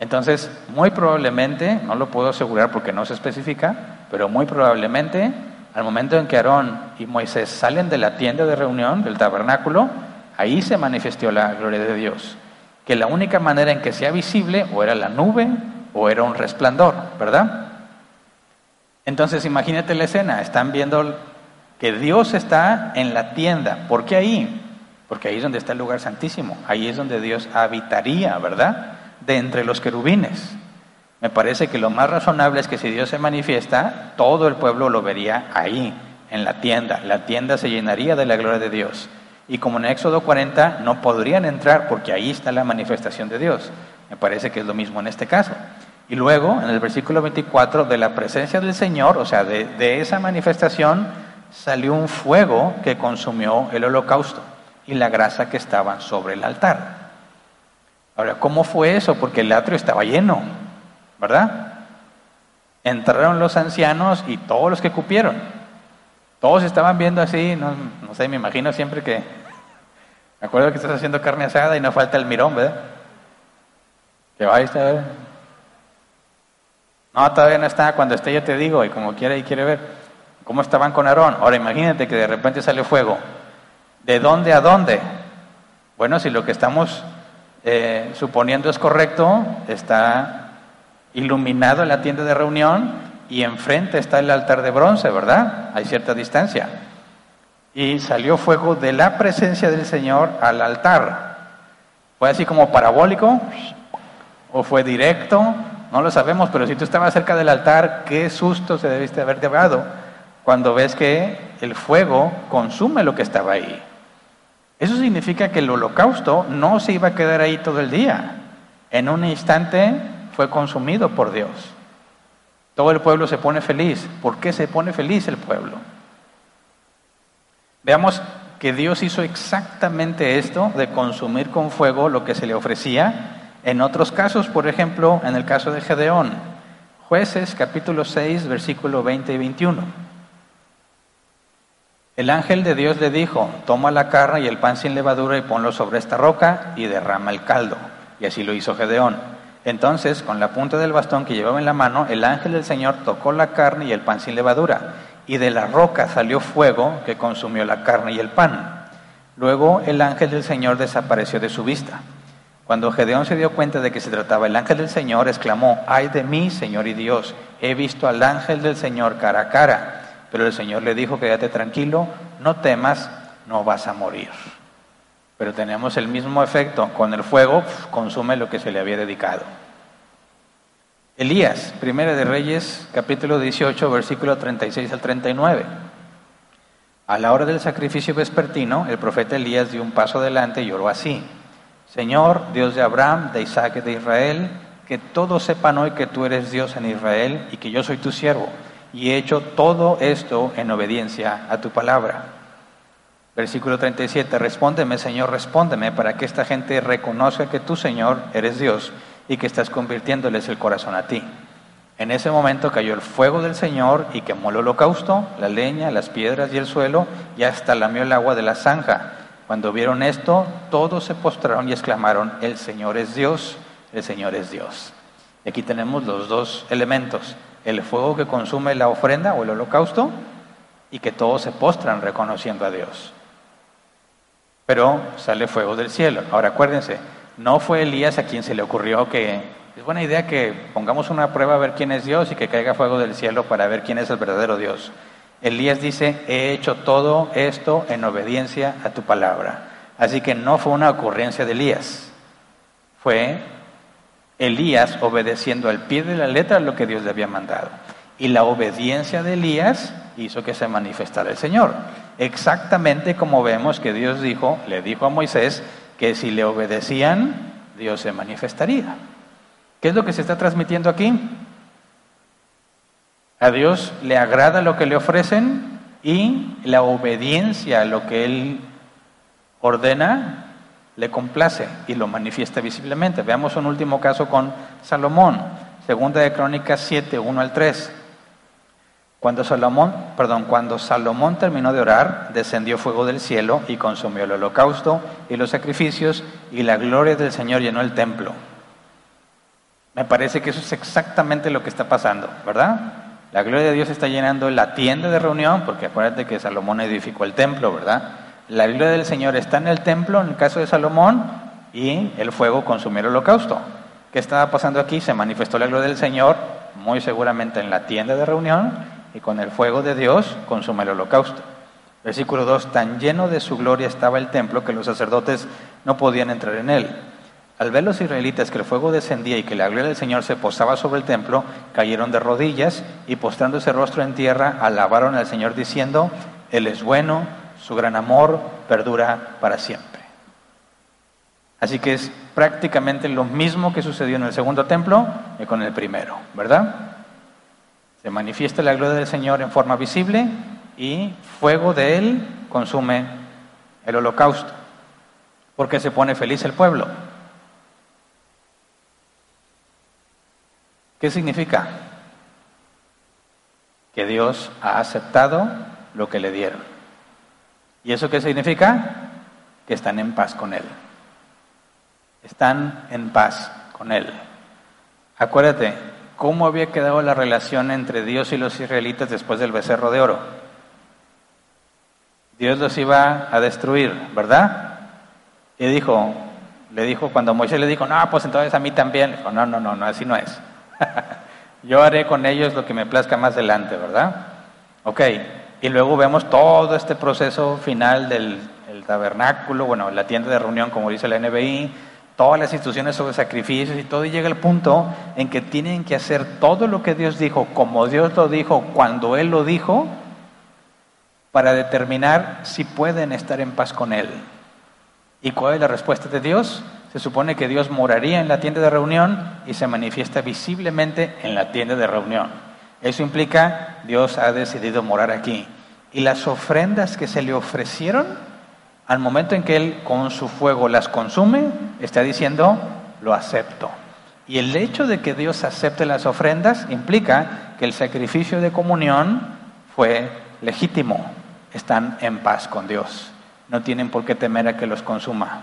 Entonces, muy probablemente, no lo puedo asegurar porque no se especifica, pero muy probablemente al momento en que Aarón y Moisés salen de la tienda de reunión, del tabernáculo, ahí se manifestó la gloria de Dios. Que la única manera en que sea visible o era la nube o era un resplandor, ¿verdad? Entonces imagínate la escena, están viendo que Dios está en la tienda. ¿Por qué ahí? Porque ahí es donde está el lugar santísimo, ahí es donde Dios habitaría, ¿verdad? De entre los querubines. Me parece que lo más razonable es que si Dios se manifiesta, todo el pueblo lo vería ahí, en la tienda. La tienda se llenaría de la gloria de Dios. Y como en Éxodo 40 no podrían entrar porque ahí está la manifestación de Dios. Me parece que es lo mismo en este caso. Y luego, en el versículo 24, de la presencia del Señor, o sea, de, esa manifestación, salió un fuego que consumió el holocausto y la grasa que estaba sobre el altar. Ahora, ¿cómo fue eso? Porque el atrio estaba lleno, ¿verdad? Entraron los ancianos y todos los que cupieron. Todos estaban viendo así, no, no sé, me imagino siempre que... Me acuerdo que estás haciendo carne asada y no falta el mirón, ¿verdad? Que va a estar no, todavía no está. Cuando esté yo te digo, y como quiera y quiere ver cómo estaban con Aarón. Ahora imagínate que de repente sale fuego. ¿De dónde a dónde? Bueno, si lo que estamos eh, suponiendo es correcto, está iluminado en la tienda de reunión y enfrente está el altar de bronce, ¿verdad? Hay cierta distancia. Y salió fuego de la presencia del Señor al altar. ¿Fue así como parabólico? ¿O fue directo? No lo sabemos, pero si tú estabas cerca del altar, qué susto se debiste haber llevado cuando ves que el fuego consume lo que estaba ahí. Eso significa que el holocausto no se iba a quedar ahí todo el día. En un instante fue consumido por Dios. Todo el pueblo se pone feliz. ¿Por qué se pone feliz el pueblo? Veamos que Dios hizo exactamente esto de consumir con fuego lo que se le ofrecía en otros casos, por ejemplo, en el caso de Gedeón, jueces capítulo 6, versículo 20 y 21. El ángel de Dios le dijo, toma la carne y el pan sin levadura y ponlo sobre esta roca y derrama el caldo. Y así lo hizo Gedeón. Entonces, con la punta del bastón que llevaba en la mano, el ángel del Señor tocó la carne y el pan sin levadura, y de la roca salió fuego que consumió la carne y el pan. Luego el ángel del Señor desapareció de su vista. Cuando Gedeón se dio cuenta de que se trataba el ángel del Señor, exclamó, ay de mí, Señor y Dios, he visto al ángel del Señor cara a cara. Pero el Señor le dijo, quédate tranquilo, no temas, no vas a morir. Pero tenemos el mismo efecto, con el fuego consume lo que se le había dedicado. Elías, Primera de Reyes, capítulo 18, versículo 36 al 39. A la hora del sacrificio vespertino, el profeta Elías dio un paso adelante y oró así. Señor, Dios de Abraham, de Isaac y de Israel, que todos sepan hoy que tú eres Dios en Israel y que yo soy tu siervo, y he hecho todo esto en obediencia a tu palabra. Versículo 37, respóndeme, Señor, respóndeme, para que esta gente reconozca que tú, Señor, eres Dios y que estás convirtiéndoles el corazón a ti. En ese momento cayó el fuego del Señor y quemó el holocausto, la leña, las piedras y el suelo, y hasta lamió el agua de la zanja cuando vieron esto, todos se postraron y exclamaron, el Señor es Dios, el Señor es Dios. Y aquí tenemos los dos elementos, el fuego que consume la ofrenda o el holocausto y que todos se postran reconociendo a Dios. Pero sale fuego del cielo. Ahora acuérdense, no fue Elías a quien se le ocurrió que es buena idea que pongamos una prueba a ver quién es Dios y que caiga fuego del cielo para ver quién es el verdadero Dios. Elías dice, he hecho todo esto en obediencia a tu palabra. Así que no fue una ocurrencia de Elías, fue Elías obedeciendo al pie de la letra lo que Dios le había mandado. Y la obediencia de Elías hizo que se manifestara el Señor. Exactamente como vemos que Dios dijo, le dijo a Moisés que si le obedecían, Dios se manifestaría. ¿Qué es lo que se está transmitiendo aquí? A Dios le agrada lo que le ofrecen y la obediencia a lo que Él ordena le complace y lo manifiesta visiblemente. Veamos un último caso con Salomón, segunda de Crónicas 7, 1 al 3. Cuando Salomón, perdón, cuando Salomón terminó de orar, descendió fuego del cielo y consumió el holocausto y los sacrificios y la gloria del Señor llenó el templo. Me parece que eso es exactamente lo que está pasando, ¿verdad? La gloria de Dios está llenando la tienda de reunión, porque acuérdate que Salomón edificó el templo, ¿verdad? La gloria del Señor está en el templo, en el caso de Salomón, y el fuego consumió el holocausto. ¿Qué estaba pasando aquí? Se manifestó la gloria del Señor, muy seguramente en la tienda de reunión, y con el fuego de Dios consume el holocausto. Versículo 2, tan lleno de su gloria estaba el templo que los sacerdotes no podían entrar en él. Al ver los israelitas que el fuego descendía y que la gloria del Señor se posaba sobre el templo, cayeron de rodillas y postrándose rostro en tierra, alabaron al Señor diciendo, Él es bueno, su gran amor perdura para siempre. Así que es prácticamente lo mismo que sucedió en el segundo templo que con el primero, ¿verdad? Se manifiesta la gloria del Señor en forma visible y fuego de Él consume el holocausto, porque se pone feliz el pueblo. ¿Qué significa? Que Dios ha aceptado lo que le dieron. ¿Y eso qué significa? Que están en paz con Él. Están en paz con Él. Acuérdate, ¿cómo había quedado la relación entre Dios y los israelitas después del becerro de oro? Dios los iba a destruir, ¿verdad? Y dijo, le dijo, cuando Moisés le dijo, no, pues entonces a mí también, dijo, no, no, no, no, así no es. (laughs) Yo haré con ellos lo que me plazca más adelante, ¿verdad? Ok, y luego vemos todo este proceso final del tabernáculo, bueno, la tienda de reunión, como dice la NBI, todas las instrucciones sobre sacrificios y todo, y llega el punto en que tienen que hacer todo lo que Dios dijo, como Dios lo dijo, cuando Él lo dijo, para determinar si pueden estar en paz con Él. ¿Y cuál es la respuesta de Dios? Se supone que Dios moraría en la tienda de reunión y se manifiesta visiblemente en la tienda de reunión. Eso implica Dios ha decidido morar aquí. Y las ofrendas que se le ofrecieron, al momento en que Él con su fuego las consume, está diciendo, lo acepto. Y el hecho de que Dios acepte las ofrendas implica que el sacrificio de comunión fue legítimo. Están en paz con Dios. No tienen por qué temer a que los consuma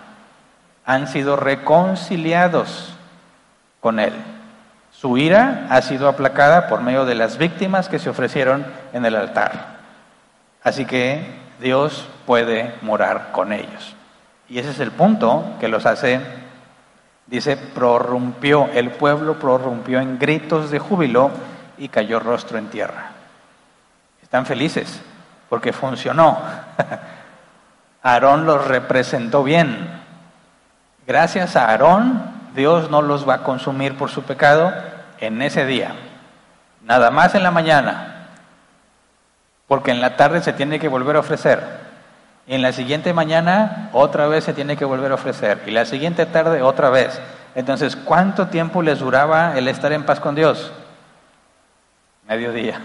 han sido reconciliados con Él. Su ira ha sido aplacada por medio de las víctimas que se ofrecieron en el altar. Así que Dios puede morar con ellos. Y ese es el punto que los hace, dice, prorrumpió, el pueblo prorrumpió en gritos de júbilo y cayó rostro en tierra. Están felices porque funcionó. (laughs) Aarón los representó bien. Gracias a Aarón, Dios no los va a consumir por su pecado en ese día. Nada más en la mañana, porque en la tarde se tiene que volver a ofrecer. Y en la siguiente mañana otra vez se tiene que volver a ofrecer. Y la siguiente tarde otra vez. Entonces, ¿cuánto tiempo les duraba el estar en paz con Dios? Mediodía.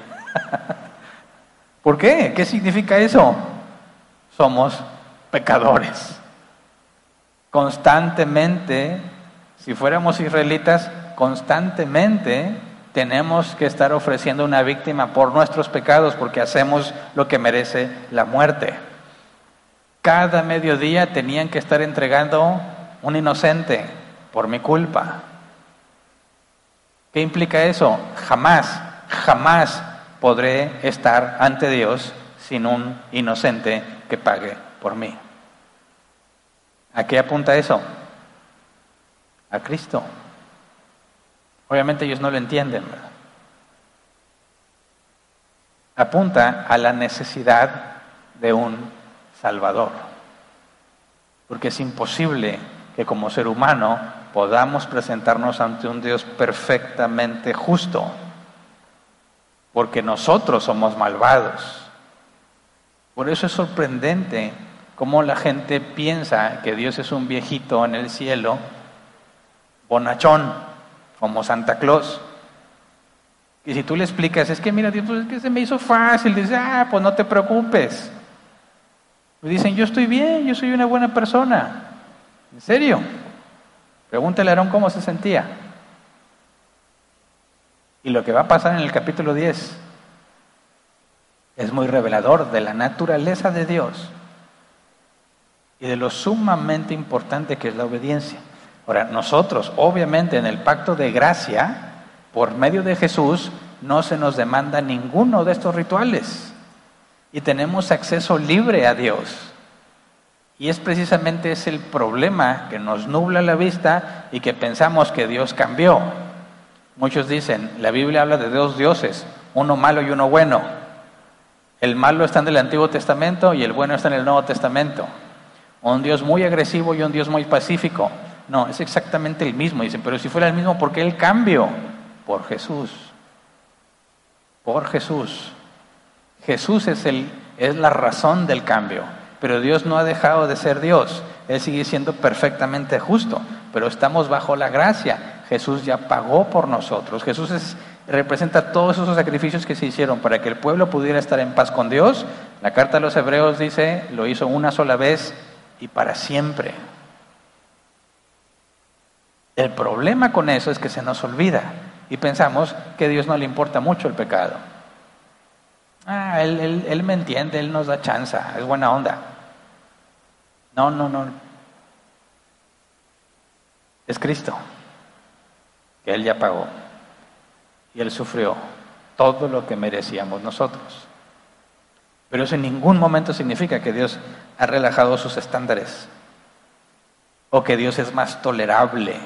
(laughs) ¿Por qué? ¿Qué significa eso? Somos pecadores constantemente, si fuéramos israelitas, constantemente tenemos que estar ofreciendo una víctima por nuestros pecados porque hacemos lo que merece la muerte. Cada mediodía tenían que estar entregando un inocente por mi culpa. ¿Qué implica eso? Jamás, jamás podré estar ante Dios sin un inocente que pague por mí. ¿A qué apunta eso? A Cristo. Obviamente ellos no lo entienden, apunta a la necesidad de un Salvador. Porque es imposible que como ser humano podamos presentarnos ante un Dios perfectamente justo, porque nosotros somos malvados. Por eso es sorprendente cómo la gente piensa que Dios es un viejito en el cielo, bonachón, como Santa Claus. Y si tú le explicas, es que mira, Dios, pues es que se me hizo fácil, dice, ah, pues no te preocupes. Y dicen, yo estoy bien, yo soy una buena persona. ¿En serio? Pregúntale a Aarón cómo se sentía. Y lo que va a pasar en el capítulo 10 es muy revelador de la naturaleza de Dios y de lo sumamente importante que es la obediencia. Ahora, nosotros, obviamente, en el pacto de gracia, por medio de Jesús, no se nos demanda ninguno de estos rituales y tenemos acceso libre a Dios. Y es precisamente ese el problema que nos nubla la vista y que pensamos que Dios cambió. Muchos dicen, la Biblia habla de dos dioses, uno malo y uno bueno. El malo está en el Antiguo Testamento y el bueno está en el Nuevo Testamento. Un Dios muy agresivo y un Dios muy pacífico. No, es exactamente el mismo. Dicen, pero si fuera el mismo, ¿por qué el cambio? Por Jesús. Por Jesús. Jesús es, el, es la razón del cambio. Pero Dios no ha dejado de ser Dios. Él sigue siendo perfectamente justo. Pero estamos bajo la gracia. Jesús ya pagó por nosotros. Jesús representa todos esos sacrificios que se hicieron para que el pueblo pudiera estar en paz con Dios. La carta a los hebreos dice, lo hizo una sola vez y para siempre. El problema con eso es que se nos olvida y pensamos que a Dios no le importa mucho el pecado. Ah, él, él me entiende, Él nos da chance, es buena onda. No, no, no. Es Cristo, que Él ya pagó. Y Él sufrió todo lo que merecíamos nosotros. Pero eso en ningún momento significa que Dios ha relajado sus estándares o que Dios es más tolerable.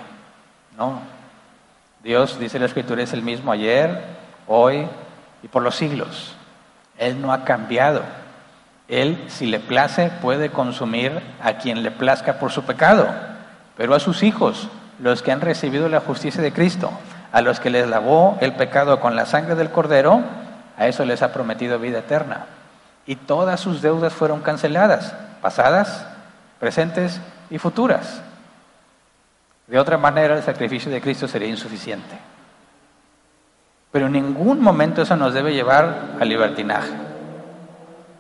No. Dios, dice la Escritura, es el mismo ayer, hoy y por los siglos. Él no ha cambiado. Él, si le place, puede consumir a quien le plazca por su pecado, pero a sus hijos, los que han recibido la justicia de Cristo, a los que les lavó el pecado con la sangre del cordero, a eso les ha prometido vida eterna. Y todas sus deudas fueron canceladas, pasadas, presentes y futuras. De otra manera, el sacrificio de Cristo sería insuficiente. Pero en ningún momento eso nos debe llevar al libertinaje.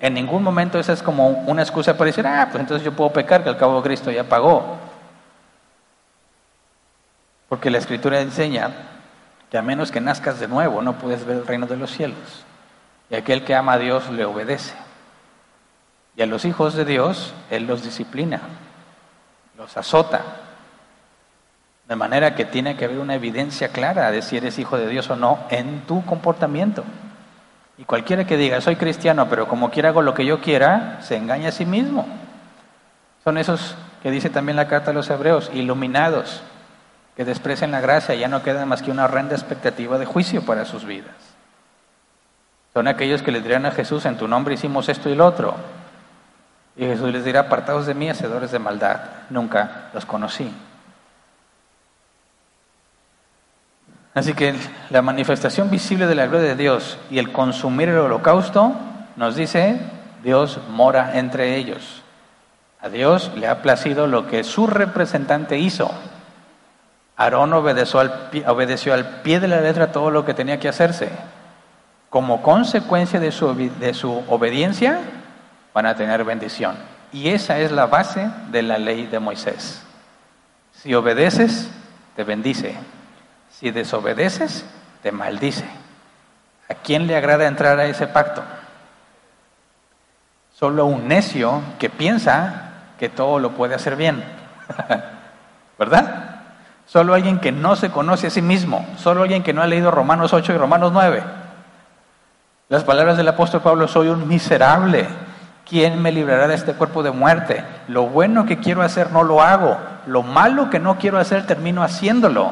En ningún momento esa es como una excusa para decir, ah, pues entonces yo puedo pecar, que al cabo Cristo ya pagó. Porque la Escritura enseña que a menos que nazcas de nuevo no puedes ver el reino de los cielos. Y aquel que ama a Dios le obedece. Y a los hijos de Dios Él los disciplina, los azota. De manera que tiene que haber una evidencia clara de si eres hijo de Dios o no en tu comportamiento. Y cualquiera que diga, soy cristiano, pero como quiera hago lo que yo quiera, se engaña a sí mismo. Son esos que dice también la carta a los hebreos, iluminados, que desprecian la gracia, ya no queda más que una horrenda expectativa de juicio para sus vidas. Son aquellos que le dirán a Jesús, en tu nombre hicimos esto y lo otro. Y Jesús les dirá, apartados de mí, hacedores de maldad, nunca los conocí. Así que la manifestación visible de la gloria de Dios y el consumir el holocausto nos dice, Dios mora entre ellos. A Dios le ha placido lo que su representante hizo. Aarón obedeció al, pie, obedeció al pie de la letra todo lo que tenía que hacerse. Como consecuencia de su, de su obediencia, van a tener bendición. Y esa es la base de la ley de Moisés. Si obedeces, te bendice. Si desobedeces, te maldice. ¿A quién le agrada entrar a ese pacto? Solo un necio que piensa que todo lo puede hacer bien. (laughs) ¿Verdad? Solo alguien que no se conoce a sí mismo. Solo alguien que no ha leído Romanos 8 y Romanos 9. Las palabras del apóstol Pablo, soy un miserable. ¿Quién me librará de este cuerpo de muerte? Lo bueno que quiero hacer no lo hago. Lo malo que no quiero hacer termino haciéndolo.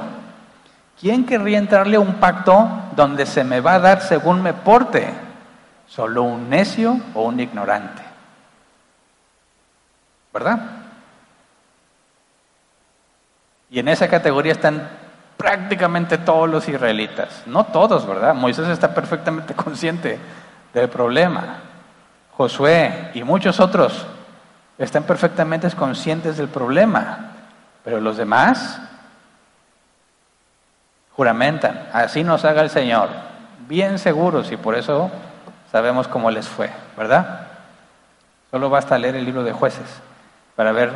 ¿Quién querría entrarle a un pacto donde se me va a dar según me porte? Solo un necio o un ignorante. ¿Verdad? Y en esa categoría están prácticamente todos los israelitas. No todos, ¿verdad? Moisés está perfectamente (laughs) consciente del problema. Josué y muchos otros están perfectamente conscientes del problema. Pero los demás juramentan, así nos haga el Señor, bien seguros y por eso sabemos cómo les fue, ¿verdad? Solo basta leer el libro de jueces para ver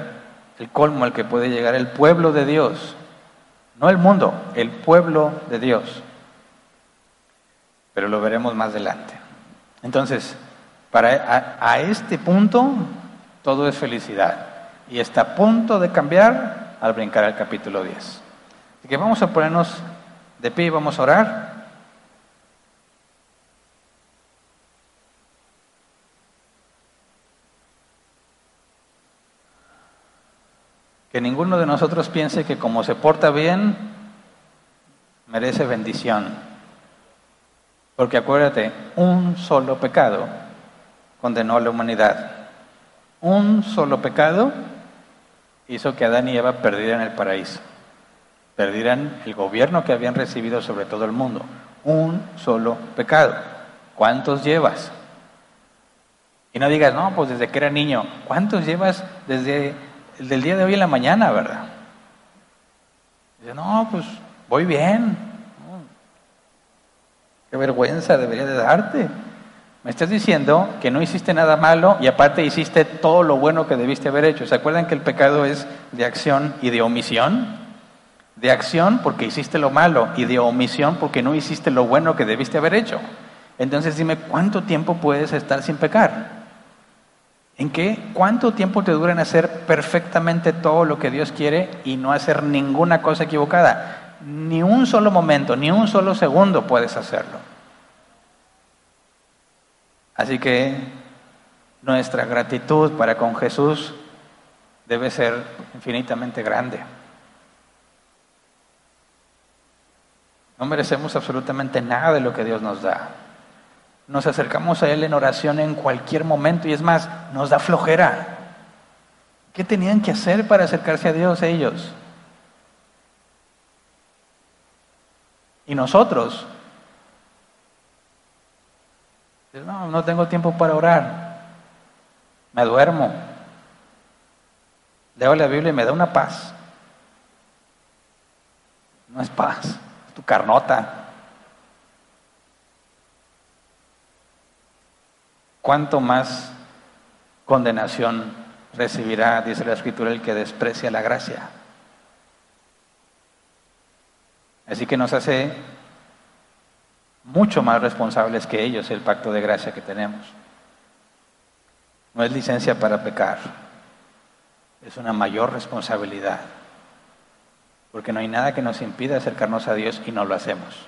el colmo al que puede llegar el pueblo de Dios, no el mundo, el pueblo de Dios. Pero lo veremos más adelante. Entonces, para a, este punto todo es felicidad y está a punto de cambiar al brincar al capítulo 10. Así que vamos a ponernos de pie y vamos a orar. Que ninguno de nosotros piense que como se porta bien, merece bendición. Porque acuérdate, un solo pecado condenó a la humanidad. Un solo pecado hizo que Adán y Eva perdieran el paraíso, perdieran el gobierno que habían recibido sobre todo el mundo. Un solo pecado. ¿Cuántos llevas? Y no digas, no, pues desde que era niño. ¿Cuántos llevas desde el del día de hoy en la mañana, verdad? Dice, no, pues voy bien. Qué vergüenza debería de darte. Me estás diciendo que no hiciste nada malo y aparte hiciste todo lo bueno que debiste haber hecho. ¿Se acuerdan que el pecado es de acción y de omisión? De acción porque hiciste lo malo y de omisión porque no hiciste lo bueno que debiste haber hecho. Entonces dime, ¿cuánto tiempo puedes estar sin pecar? ¿En qué? ¿Cuánto tiempo te dura en hacer perfectamente todo lo que Dios quiere y no hacer ninguna cosa equivocada? Ni un solo momento, ni un solo segundo puedes hacerlo. Así que nuestra gratitud para con Jesús debe ser infinitamente grande. No merecemos absolutamente nada de lo que Dios nos da. Nos acercamos a Él en oración en cualquier momento y es más, nos da flojera. ¿Qué tenían que hacer para acercarse a Dios ellos? Y nosotros no, no tengo tiempo para orar. Me duermo. Leo la Biblia y me da una paz. No es paz, es tu carnota. ¿Cuánto más condenación recibirá, dice la Escritura, el que desprecia la gracia? Así que nos hace mucho más responsables que ellos el pacto de gracia que tenemos. No es licencia para pecar, es una mayor responsabilidad, porque no hay nada que nos impida acercarnos a Dios y no lo hacemos.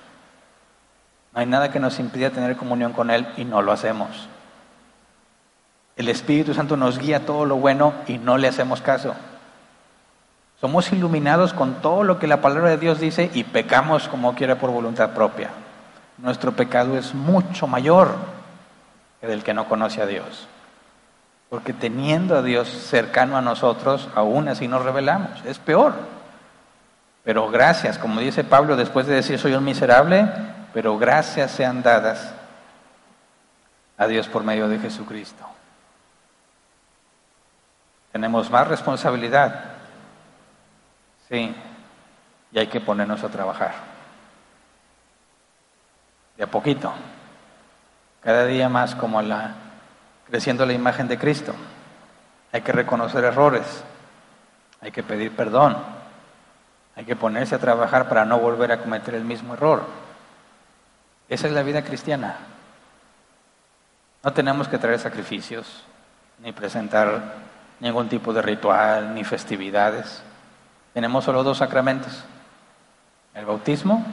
No hay nada que nos impida tener comunión con Él y no lo hacemos. El Espíritu Santo nos guía todo lo bueno y no le hacemos caso. Somos iluminados con todo lo que la palabra de Dios dice y pecamos como quiera por voluntad propia nuestro pecado es mucho mayor que del que no conoce a Dios. Porque teniendo a Dios cercano a nosotros, aún así nos rebelamos. Es peor. Pero gracias, como dice Pablo después de decir soy un miserable, pero gracias sean dadas a Dios por medio de Jesucristo. Tenemos más responsabilidad. Sí, y hay que ponernos a trabajar de a poquito, cada día más como la creciendo la imagen de Cristo. Hay que reconocer errores, hay que pedir perdón, hay que ponerse a trabajar para no volver a cometer el mismo error. Esa es la vida cristiana. No tenemos que traer sacrificios, ni presentar ningún tipo de ritual, ni festividades. Tenemos solo dos sacramentos, el bautismo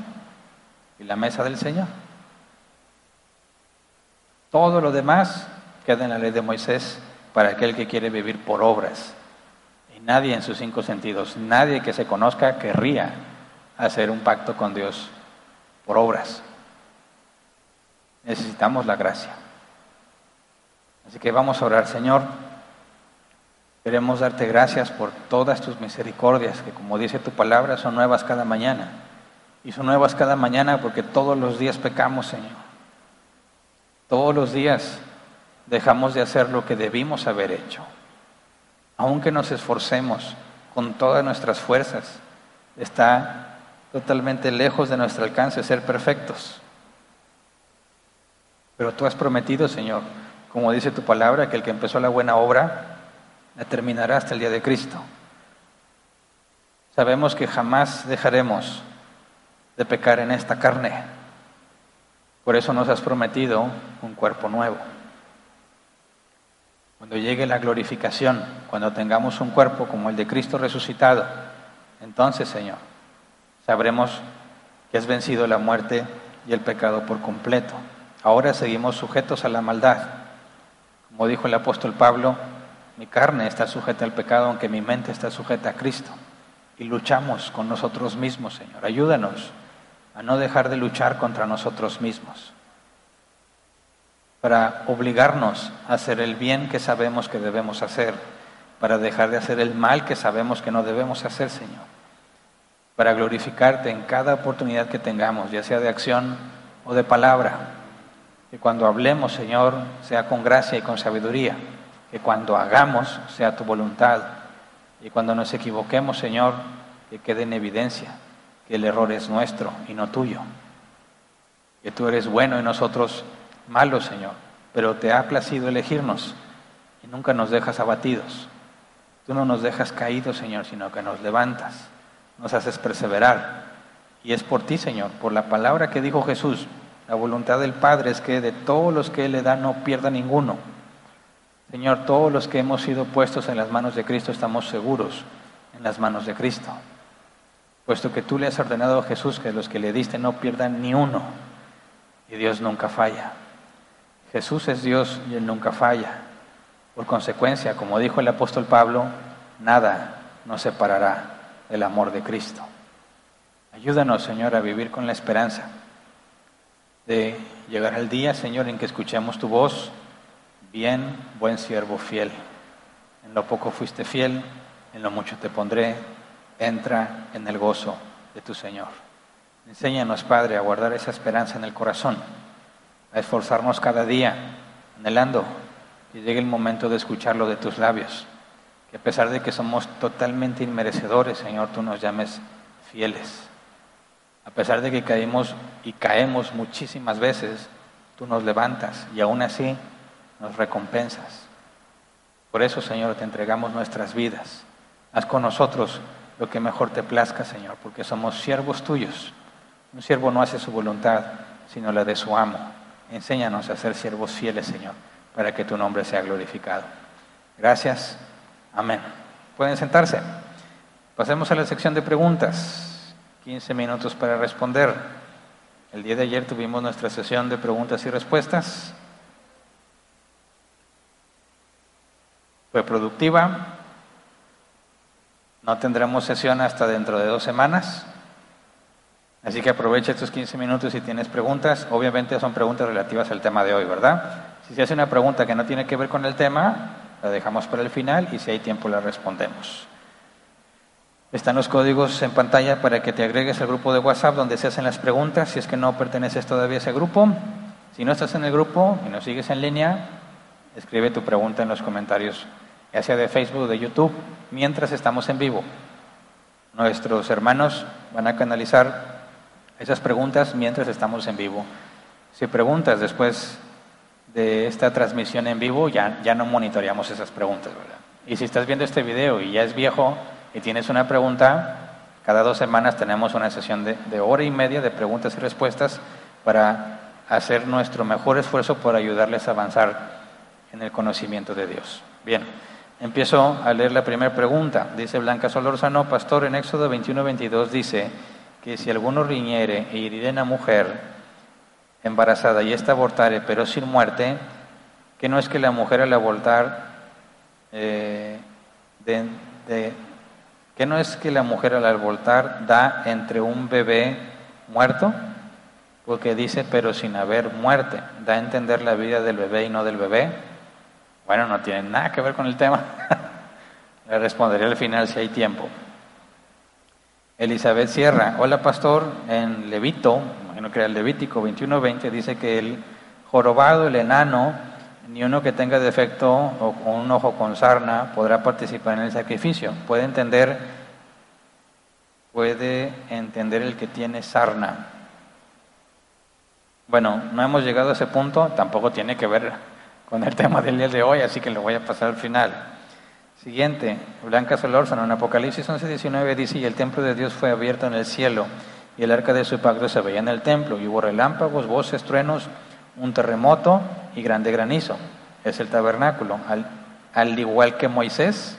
y la mesa del Señor. Todo lo demás queda en la ley de Moisés para aquel que quiere vivir por obras. Y nadie en sus cinco sentidos, nadie que se conozca querría hacer un pacto con Dios por obras. Necesitamos la gracia. Así que vamos a orar, Señor. Queremos darte gracias por todas tus misericordias, que como dice tu palabra, son nuevas cada mañana. Y son nuevas cada mañana porque todos los días pecamos, Señor. Todos los días dejamos de hacer lo que debimos haber hecho. Aunque nos esforcemos con todas nuestras fuerzas, está totalmente lejos de nuestro alcance ser perfectos. Pero tú has prometido, Señor, como dice tu palabra, que el que empezó la buena obra terminará hasta el día de Cristo. Sabemos que jamás dejaremos de pecar en esta carne. Por eso nos has prometido un cuerpo nuevo. Cuando llegue la glorificación, cuando tengamos un cuerpo como el de Cristo resucitado, entonces, Señor, sabremos que has vencido la muerte y el pecado por completo. Ahora seguimos sujetos a la maldad. Como dijo el apóstol Pablo, mi carne está sujeta al pecado, aunque mi mente está sujeta a Cristo. Y luchamos con nosotros mismos, Señor. Ayúdanos a no dejar de luchar contra nosotros mismos, para obligarnos a hacer el bien que sabemos que debemos hacer, para dejar de hacer el mal que sabemos que no debemos hacer, Señor, para glorificarte en cada oportunidad que tengamos, ya sea de acción o de palabra, que cuando hablemos, Señor, sea con gracia y con sabiduría que cuando hagamos sea tu voluntad y cuando nos equivoquemos, Señor, que quede en evidencia que el error es nuestro y no tuyo. Que tú eres bueno y nosotros malos, Señor, pero te ha placido elegirnos y nunca nos dejas abatidos. Tú no nos dejas caídos, Señor, sino que nos levantas, nos haces perseverar. Y es por ti, Señor, por la palabra que dijo Jesús. La voluntad del Padre es que de todos los que Él le da no pierda ninguno, Señor, todos los que hemos sido puestos en las manos de Cristo estamos seguros en las manos de Cristo, puesto que tú le has ordenado a Jesús que los que le diste no pierdan ni uno, y Dios nunca falla. Jesús es Dios y Él nunca falla. Por consecuencia, como dijo el apóstol Pablo, nada nos separará del amor de Cristo. Ayúdanos, Señor, a vivir con la esperanza de llegar al día, Señor, en que escuchemos tu voz Bien, buen siervo fiel. En lo poco fuiste fiel, en lo mucho te pondré. Entra en el gozo de tu Señor. Enséñanos, Padre, a guardar esa esperanza en el corazón, a esforzarnos cada día, anhelando que llegue el momento de escucharlo de tus labios. Que a pesar de que somos totalmente inmerecedores, Señor, tú nos llames fieles. A pesar de que caemos y caemos muchísimas veces, tú nos levantas y aún así nos recompensas. Por eso, Señor, te entregamos nuestras vidas. Haz con nosotros lo que mejor te plazca, Señor, porque somos siervos tuyos. Un siervo no hace su voluntad, sino la de su amo. Enséñanos a ser siervos fieles, Señor, para que tu nombre sea glorificado. Gracias. Amén. Pueden sentarse. Pasemos a la sección de preguntas. 15 minutos para responder. El día de ayer tuvimos nuestra sesión de preguntas y respuestas. Fue productiva. No tendremos sesión hasta dentro de dos semanas. Así que aprovecha estos 15 minutos si tienes preguntas. Obviamente son preguntas relativas al tema de hoy, ¿verdad? Si se hace una pregunta que no tiene que ver con el tema, la dejamos para el final y si hay tiempo la respondemos. Están los códigos en pantalla para que te agregues al grupo de WhatsApp donde se hacen las preguntas si es que no perteneces todavía a ese grupo. Si no estás en el grupo y nos sigues en línea, escribe tu pregunta en los comentarios, ya sea de Facebook o de YouTube, mientras estamos en vivo. Nuestros hermanos van a canalizar esas preguntas mientras estamos en vivo. Si preguntas después de esta transmisión en vivo, ya, ya no monitoreamos esas preguntas, ¿verdad? Y si estás viendo este video y ya es viejo y tienes una pregunta, cada dos semanas tenemos una sesión de, de hora y media de preguntas y respuestas para hacer nuestro mejor esfuerzo por ayudarles a avanzar en el conocimiento de Dios. Bien, empiezo a leer la primera pregunta. Dice Blanca Solorzano, pastor, en Éxodo 21-22 dice que si alguno riñere e hiriere a una mujer embarazada y ésta abortare, pero sin muerte, que no es que la mujer al abortar, eh, que no es que la mujer al abortar da entre un bebé muerto, porque dice, pero sin haber muerte, da a entender la vida del bebé y no del bebé. Bueno, no tiene nada que ver con el tema. (laughs) Le responderé al final si hay tiempo. Elizabeth Sierra, hola pastor, en Levito, imagino que era el Levítico 21-20, dice que el jorobado, el enano, ni uno que tenga defecto o un ojo con sarna podrá participar en el sacrificio. Puede entender, puede entender el que tiene sarna. Bueno, no hemos llegado a ese punto, tampoco tiene que ver con el tema del día de hoy, así que lo voy a pasar al final. Siguiente, Blanca Solórzano, en Apocalipsis 11:19 dice, y el templo de Dios fue abierto en el cielo, y el arca de su pacto se veía en el templo, y hubo relámpagos, voces, truenos, un terremoto y grande granizo. Es el tabernáculo. Al, al igual que Moisés,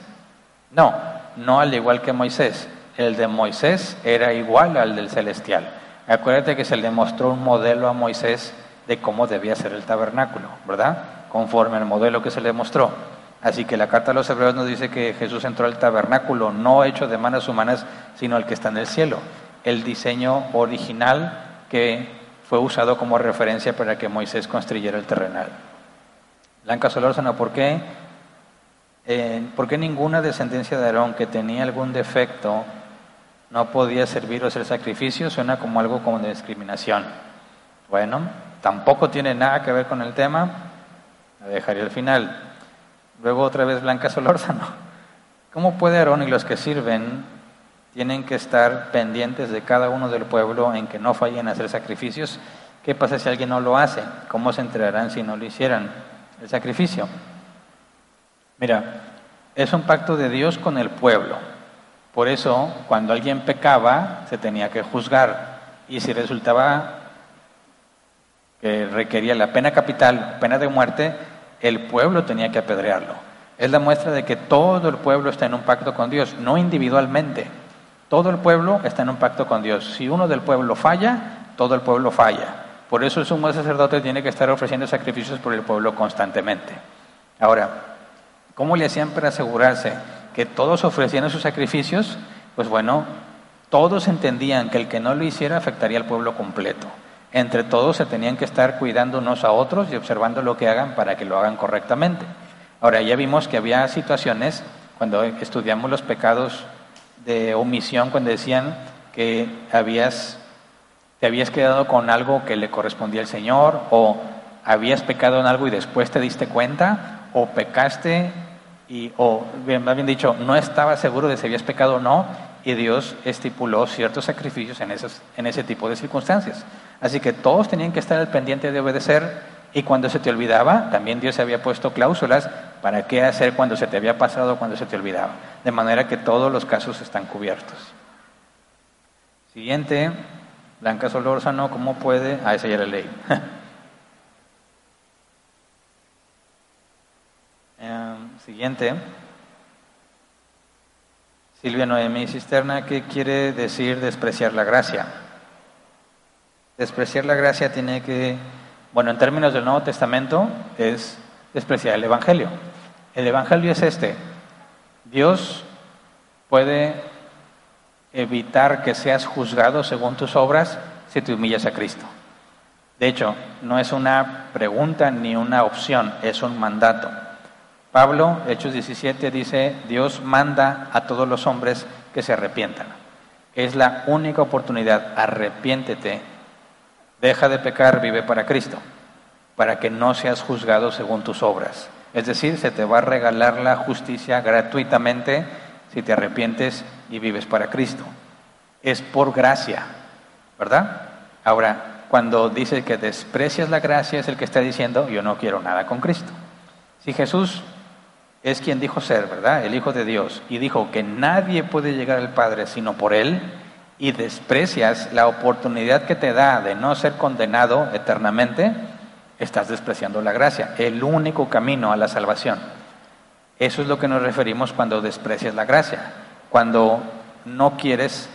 no, no al igual que Moisés. El de Moisés era igual al del celestial. Acuérdate que se le mostró un modelo a Moisés de cómo debía ser el tabernáculo, ¿verdad? Conforme al modelo que se le mostró. Así que la carta a los hebreos nos dice que Jesús entró al tabernáculo, no hecho de manos humanas, sino el que está en el cielo. El diseño original que fue usado como referencia para que Moisés construyera el terrenal. Blanca Solórzano, ¿por qué? Eh, ¿Por qué ninguna descendencia de Aarón que tenía algún defecto no podía servir o hacer sacrificio? Suena como algo como de discriminación. Bueno, tampoco tiene nada que ver con el tema, la dejaré al final. Luego otra vez Blanca Solórzano. ¿Cómo puede Aarón y los que sirven tienen que estar pendientes de cada uno del pueblo en que no fallen a hacer sacrificios. ¿Qué pasa si alguien no lo hace? ¿Cómo se enterarán si no lo hicieran el sacrificio? Mira, es un pacto de Dios con el pueblo. Por eso, cuando alguien pecaba, se tenía que juzgar. Y si resultaba que requería la pena capital, pena de muerte, el pueblo tenía que apedrearlo. Es la muestra de que todo el pueblo está en un pacto con Dios, no individualmente. Todo el pueblo está en un pacto con Dios. Si uno del pueblo falla, todo el pueblo falla. Por eso el sumo sacerdote tiene que estar ofreciendo sacrificios por el pueblo constantemente. Ahora, ¿cómo le hacían para asegurarse que todos ofrecían sus sacrificios? Pues bueno, todos entendían que el que no lo hiciera afectaría al pueblo completo. Entre todos se tenían que estar cuidando unos a otros y observando lo que hagan para que lo hagan correctamente. Ahora, ya vimos que había situaciones cuando estudiamos los pecados de omisión cuando decían que habías, te habías quedado con algo que le correspondía al Señor o habías pecado en algo y después te diste cuenta o pecaste y, o bien, más bien dicho, no estaba seguro de si habías pecado o no y Dios estipuló ciertos sacrificios en, esos, en ese tipo de circunstancias. Así que todos tenían que estar al pendiente de obedecer y cuando se te olvidaba, también Dios había puesto cláusulas para qué hacer cuando se te había pasado cuando se te olvidaba. De manera que todos los casos están cubiertos. Siguiente, Blanca Solórzano, ¿cómo puede? Ah, esa ya la ley. (laughs) Em, siguiente. Silvia Noemí Cisterna, ¿qué quiere decir despreciar la gracia? Despreciar la gracia tiene que bueno, en términos del Nuevo Testamento es despreciar el Evangelio. El Evangelio es este. Dios puede evitar que seas juzgado según tus obras si te humillas a Cristo. De hecho, no es una pregunta ni una opción, es un mandato. Pablo, Hechos 17, dice, Dios manda a todos los hombres que se arrepientan. Es la única oportunidad, arrepiéntete Deja de pecar, vive para Cristo, para que no seas juzgado según tus obras. Es decir, se te va a regalar la justicia gratuitamente si te arrepientes y vives para Cristo. Es por gracia, ¿verdad? Ahora, cuando dice que desprecias la gracia, es el que está diciendo, yo no quiero nada con Cristo. Si Jesús es quien dijo ser, ¿verdad? El Hijo de Dios, y dijo que nadie puede llegar al Padre sino por Él, y desprecias la oportunidad que te da de no ser condenado eternamente, estás despreciando la gracia, el único camino a la salvación. Eso es lo que nos referimos cuando desprecias la gracia, cuando no quieres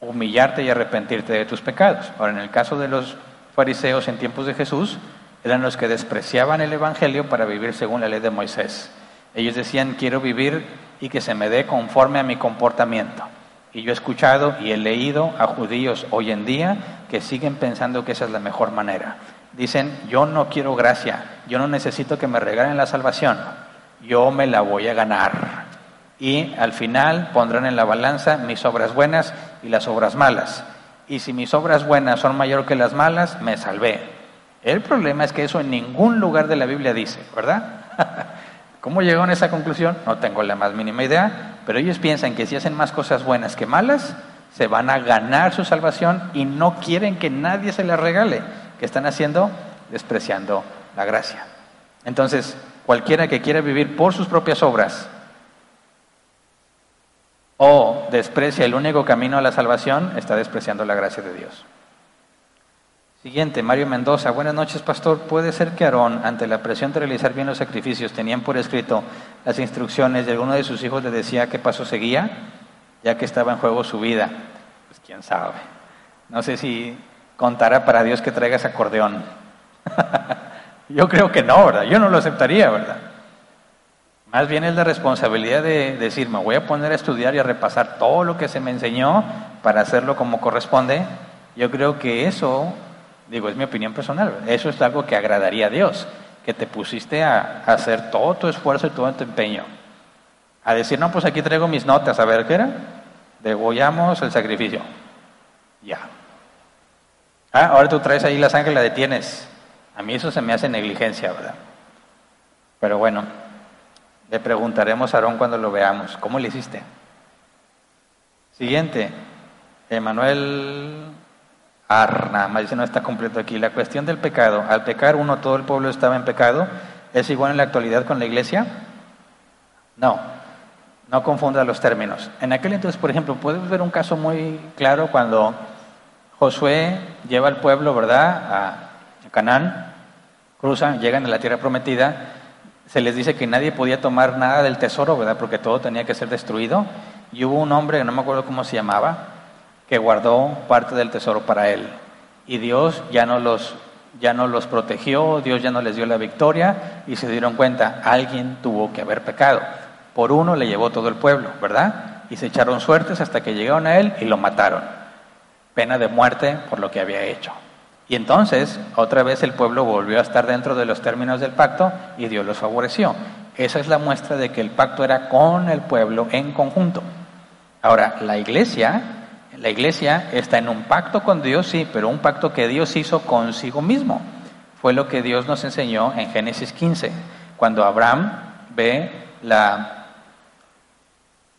humillarte y arrepentirte de tus pecados. Ahora, en el caso de los fariseos en tiempos de Jesús, eran los que despreciaban el Evangelio para vivir según la ley de Moisés. Ellos decían, quiero vivir y que se me dé conforme a mi comportamiento. Y yo he escuchado y he leído a judíos hoy en día que siguen pensando que esa es la mejor manera. dicen, yo no quiero gracia, yo no necesito que me regalen la salvación, yo me la voy a ganar. Y al final pondrán en la balanza mis obras buenas y las obras malas. Y si mis obras buenas son mayor que las malas, me salvé. El problema es que eso en ningún lugar de la Biblia dice, ¿verdad? (laughs) ¿Cómo llegaron a esa conclusión? No tengo la más mínima idea, pero ellos piensan que si hacen más cosas buenas que malas, se van a ganar su salvación y no quieren que nadie se la regale. que están haciendo? Despreciando la gracia. Entonces, cualquiera que quiera vivir por sus propias obras o desprecia el único camino a la salvación, está despreciando la gracia de Dios. Siguiente, Mario Mendoza. Buenas noches, pastor. ¿Puede ser que Aarón, ante la presión de realizar bien los sacrificios, tenían por escrito las instrucciones y alguno de sus hijos le decía qué paso seguía, ya que estaba en juego su vida? Pues quién sabe. No sé si contará para Dios que traiga ese acordeón. (laughs) Yo creo que no, ¿verdad? Yo no lo aceptaría, ¿verdad? Más bien es la responsabilidad de decir, me voy a poner a estudiar y a repasar todo lo que se me enseñó para hacerlo como corresponde. Yo creo que eso Digo, es mi opinión personal. Eso es algo que agradaría a Dios, que te pusiste a, hacer todo tu esfuerzo y todo tu empeño. A decir, no, pues aquí traigo mis notas, a ver qué era. Degollamos el sacrificio. Ya. Ah, ahora tú traes ahí la sangre y la detienes. A mí eso se me hace negligencia, ¿verdad? Pero bueno, le preguntaremos a Aarón cuando lo veamos, ¿cómo le hiciste? Siguiente, Emanuel Arna, más dice no está completo aquí. La cuestión del pecado. Al pecar uno, todo el pueblo estaba en pecado. ¿Es igual en la actualidad con la iglesia? No, no confunda los términos. En aquel entonces, por ejemplo, puedes ver un caso muy claro cuando Josué lleva al pueblo, ¿verdad?, a Canaán, cruzan, llegan a la tierra prometida. Se les dice que nadie podía tomar nada del tesoro, ¿verdad?, porque todo tenía que ser destruido. Y hubo un hombre, no me acuerdo cómo se llamaba, que guardó parte del tesoro para él. Y Dios ya no los ya no los protegió, Dios ya no les dio la victoria y se dieron cuenta, alguien tuvo que haber pecado. Por uno le llevó todo el pueblo, ¿verdad? Y se echaron suertes hasta que llegaron a él y lo mataron. Pena de muerte por lo que había hecho. Y entonces, otra vez el pueblo volvió a estar dentro de los términos del pacto y Dios los favoreció. Esa es la muestra de que el pacto era con el pueblo en conjunto. Ahora, la iglesia la iglesia está en un pacto con Dios, sí, pero un pacto que Dios hizo consigo mismo. Fue lo que Dios nos enseñó en Génesis 15, cuando Abraham ve la,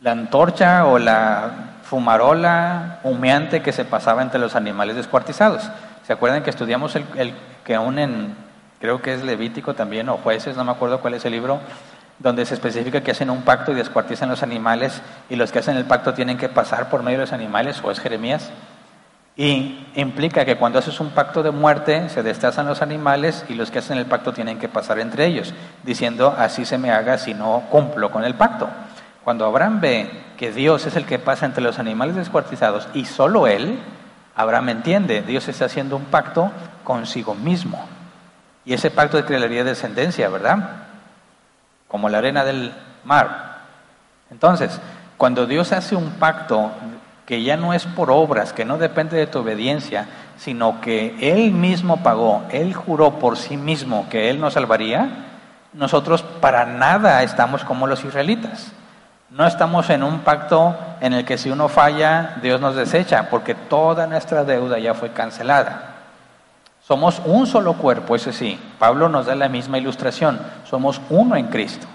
la antorcha o la fumarola humeante que se pasaba entre los animales descuartizados. ¿Se acuerdan que estudiamos el, el que aún en, creo que es Levítico también, o jueces, no me acuerdo cuál es el libro, donde se especifica que hacen un pacto y descuartizan los animales y los que hacen el pacto tienen que pasar por medio de los animales, o es Jeremías. Y implica que cuando haces un pacto de muerte se destazan los animales y los que hacen el pacto tienen que pasar entre ellos, diciendo así se me haga si no cumplo con el pacto. Cuando Abraham ve que Dios es el que pasa entre los animales descuartizados y solo él, Abraham entiende, Dios está haciendo un pacto consigo mismo. Y ese pacto crearía descendencia, ¿verdad? Como la arena del mar. Entonces, cuando Dios hace un pacto que ya no es por obras, que no depende de tu obediencia, sino que Él mismo pagó, Él juró por sí mismo que Él nos salvaría, nosotros para nada estamos como los israelitas. No estamos en un pacto en el que si uno falla, Dios nos desecha, porque toda nuestra deuda ya fue cancelada. Somos un solo cuerpo, eso sí. Pablo nos da la misma ilustración. Somos uno en Cristo.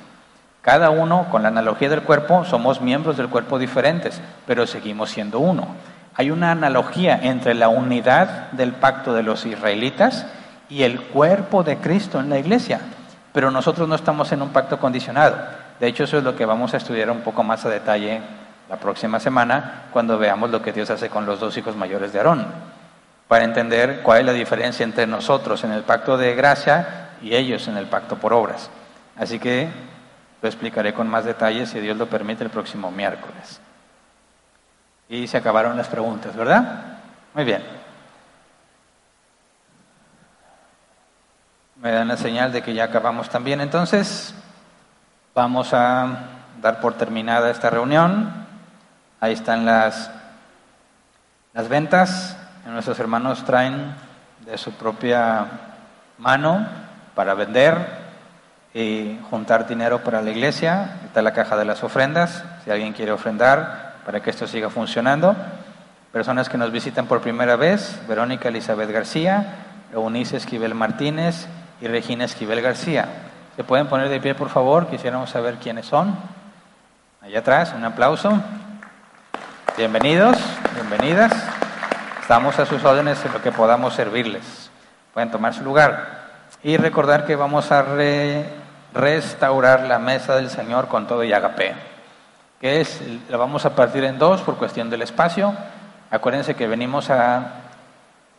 Cada uno, con la analogía del cuerpo, somos miembros del cuerpo diferentes, pero seguimos siendo uno. Hay una analogía entre la unidad del pacto de los israelitas y el cuerpo de Cristo en la iglesia, pero nosotros no estamos en un pacto condicionado. De hecho, eso es lo que vamos a estudiar un poco más a detalle la próxima semana cuando veamos lo que Dios hace con los dos hijos mayores de Aarón para entender cuál es la diferencia entre nosotros en el pacto de gracia y ellos en el pacto por obras. Así que lo explicaré con más detalles, si Dios lo permite, el próximo miércoles. Y se acabaron las preguntas, ¿verdad? Muy bien. Me dan la señal de que ya acabamos también. Entonces, vamos a dar por terminada esta reunión. Ahí están las, las ventas nuestros hermanos traen de su propia mano para vender y juntar dinero para la iglesia. Está la caja de las ofrendas, si alguien quiere ofrendar para que esto siga funcionando. Personas que nos visitan por primera vez, Verónica Elizabeth García, Eunice Esquivel Martínez y Regina Esquivel García. ¿Se pueden poner de pie, por favor? Quisiéramos saber quiénes son. Allá atrás, un aplauso. Bienvenidos, bienvenidas. Estamos a sus órdenes en lo que podamos servirles. Pueden tomar su lugar. Y recordar que vamos a restaurar la mesa del Señor con todo y agape. Que es, la vamos a partir en dos por cuestión del espacio. Acuérdense que venimos a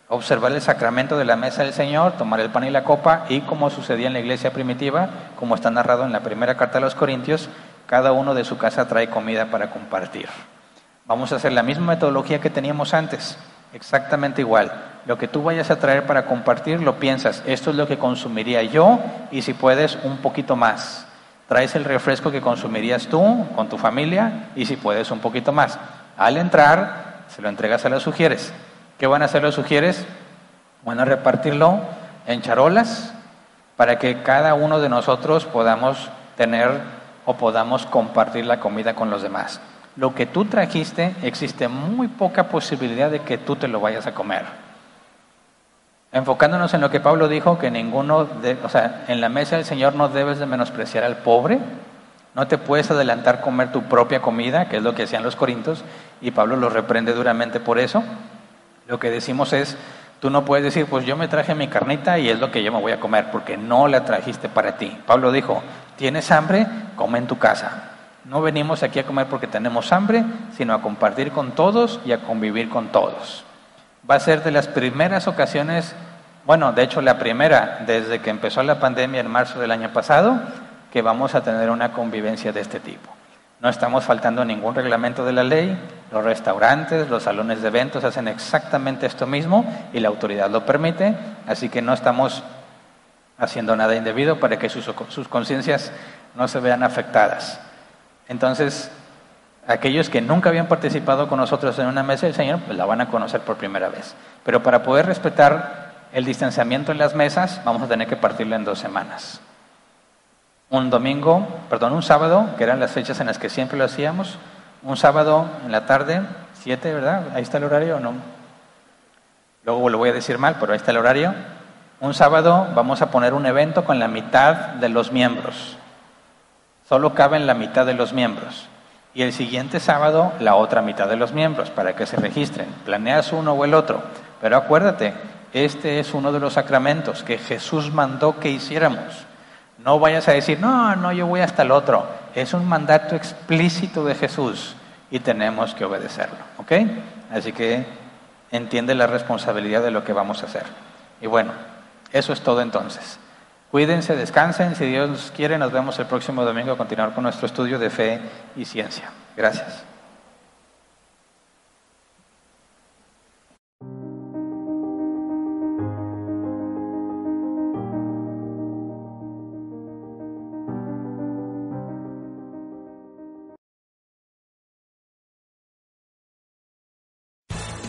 observar el sacramento de la mesa del Señor, tomar el pan y la copa, y como sucedía en la iglesia primitiva, como está narrado en la primera carta a los Corintios, cada uno de su casa trae comida para compartir. Vamos a hacer la misma metodología que teníamos antes, exactamente igual. Lo que tú vayas a traer para compartir, lo piensas, esto es lo que consumiría yo, y si puedes, un poquito más. Traes el refresco que consumirías tú con tu familia, y si puedes, un poquito más. Al entrar, se lo entregas a los sugieres. ¿Qué van a hacer los sugieres? Van a repartirlo en charolas para que cada uno de nosotros podamos tener o podamos compartir la comida con los demás. Lo que tú trajiste, existe muy poca posibilidad de que tú te lo vayas a comer. Enfocándonos en lo que Pablo dijo, que ninguno, de, en la mesa del Señor no debes de menospreciar al pobre, no te puedes adelantar comer tu propia comida, que es lo que hacían los corintios, y Pablo los reprende duramente por eso. Lo que decimos es, tú no puedes decir, pues yo me traje mi carnita y es lo que yo me voy a comer, porque no la trajiste para ti. Pablo dijo, tienes hambre, come en tu casa. No venimos aquí a comer porque tenemos hambre, sino a compartir con todos y a convivir con todos. Va a ser de las primeras ocasiones, bueno, de hecho la primera desde que empezó la pandemia en marzo del año pasado, que vamos a tener una convivencia de este tipo. No estamos faltando ningún reglamento de la ley, los restaurantes, los salones de eventos hacen exactamente esto mismo y la autoridad lo permite, así que no estamos haciendo nada indebido para que sus, sus conciencias no se vean afectadas. Entonces, aquellos que nunca habían participado con nosotros en una mesa del Señor, pues la van a conocer por primera vez. Pero para poder respetar el distanciamiento en las mesas, vamos a tener que partirlo en dos semanas un domingo, perdón, un sábado, que eran las fechas en las que siempre lo hacíamos, un sábado en la tarde, siete, ¿verdad? Ahí está el horario o no. Luego lo voy a decir mal, pero ahí está el horario. Un sábado vamos a poner un evento con la mitad de los miembros. Solo caben la mitad de los miembros. Y el siguiente sábado la otra mitad de los miembros para que se registren. Planeas uno o el otro. Pero acuérdate, este es uno de los sacramentos que Jesús mandó que hiciéramos. No vayas a decir, no, no, yo voy hasta el otro. Es un mandato explícito de Jesús y tenemos que obedecerlo. ¿Ok? Así que entiende la responsabilidad de lo que vamos a hacer. Y bueno, eso es todo entonces. Cuídense, descansen. Si Dios quiere, nos vemos el próximo domingo a continuar con nuestro estudio de fe y ciencia. Gracias.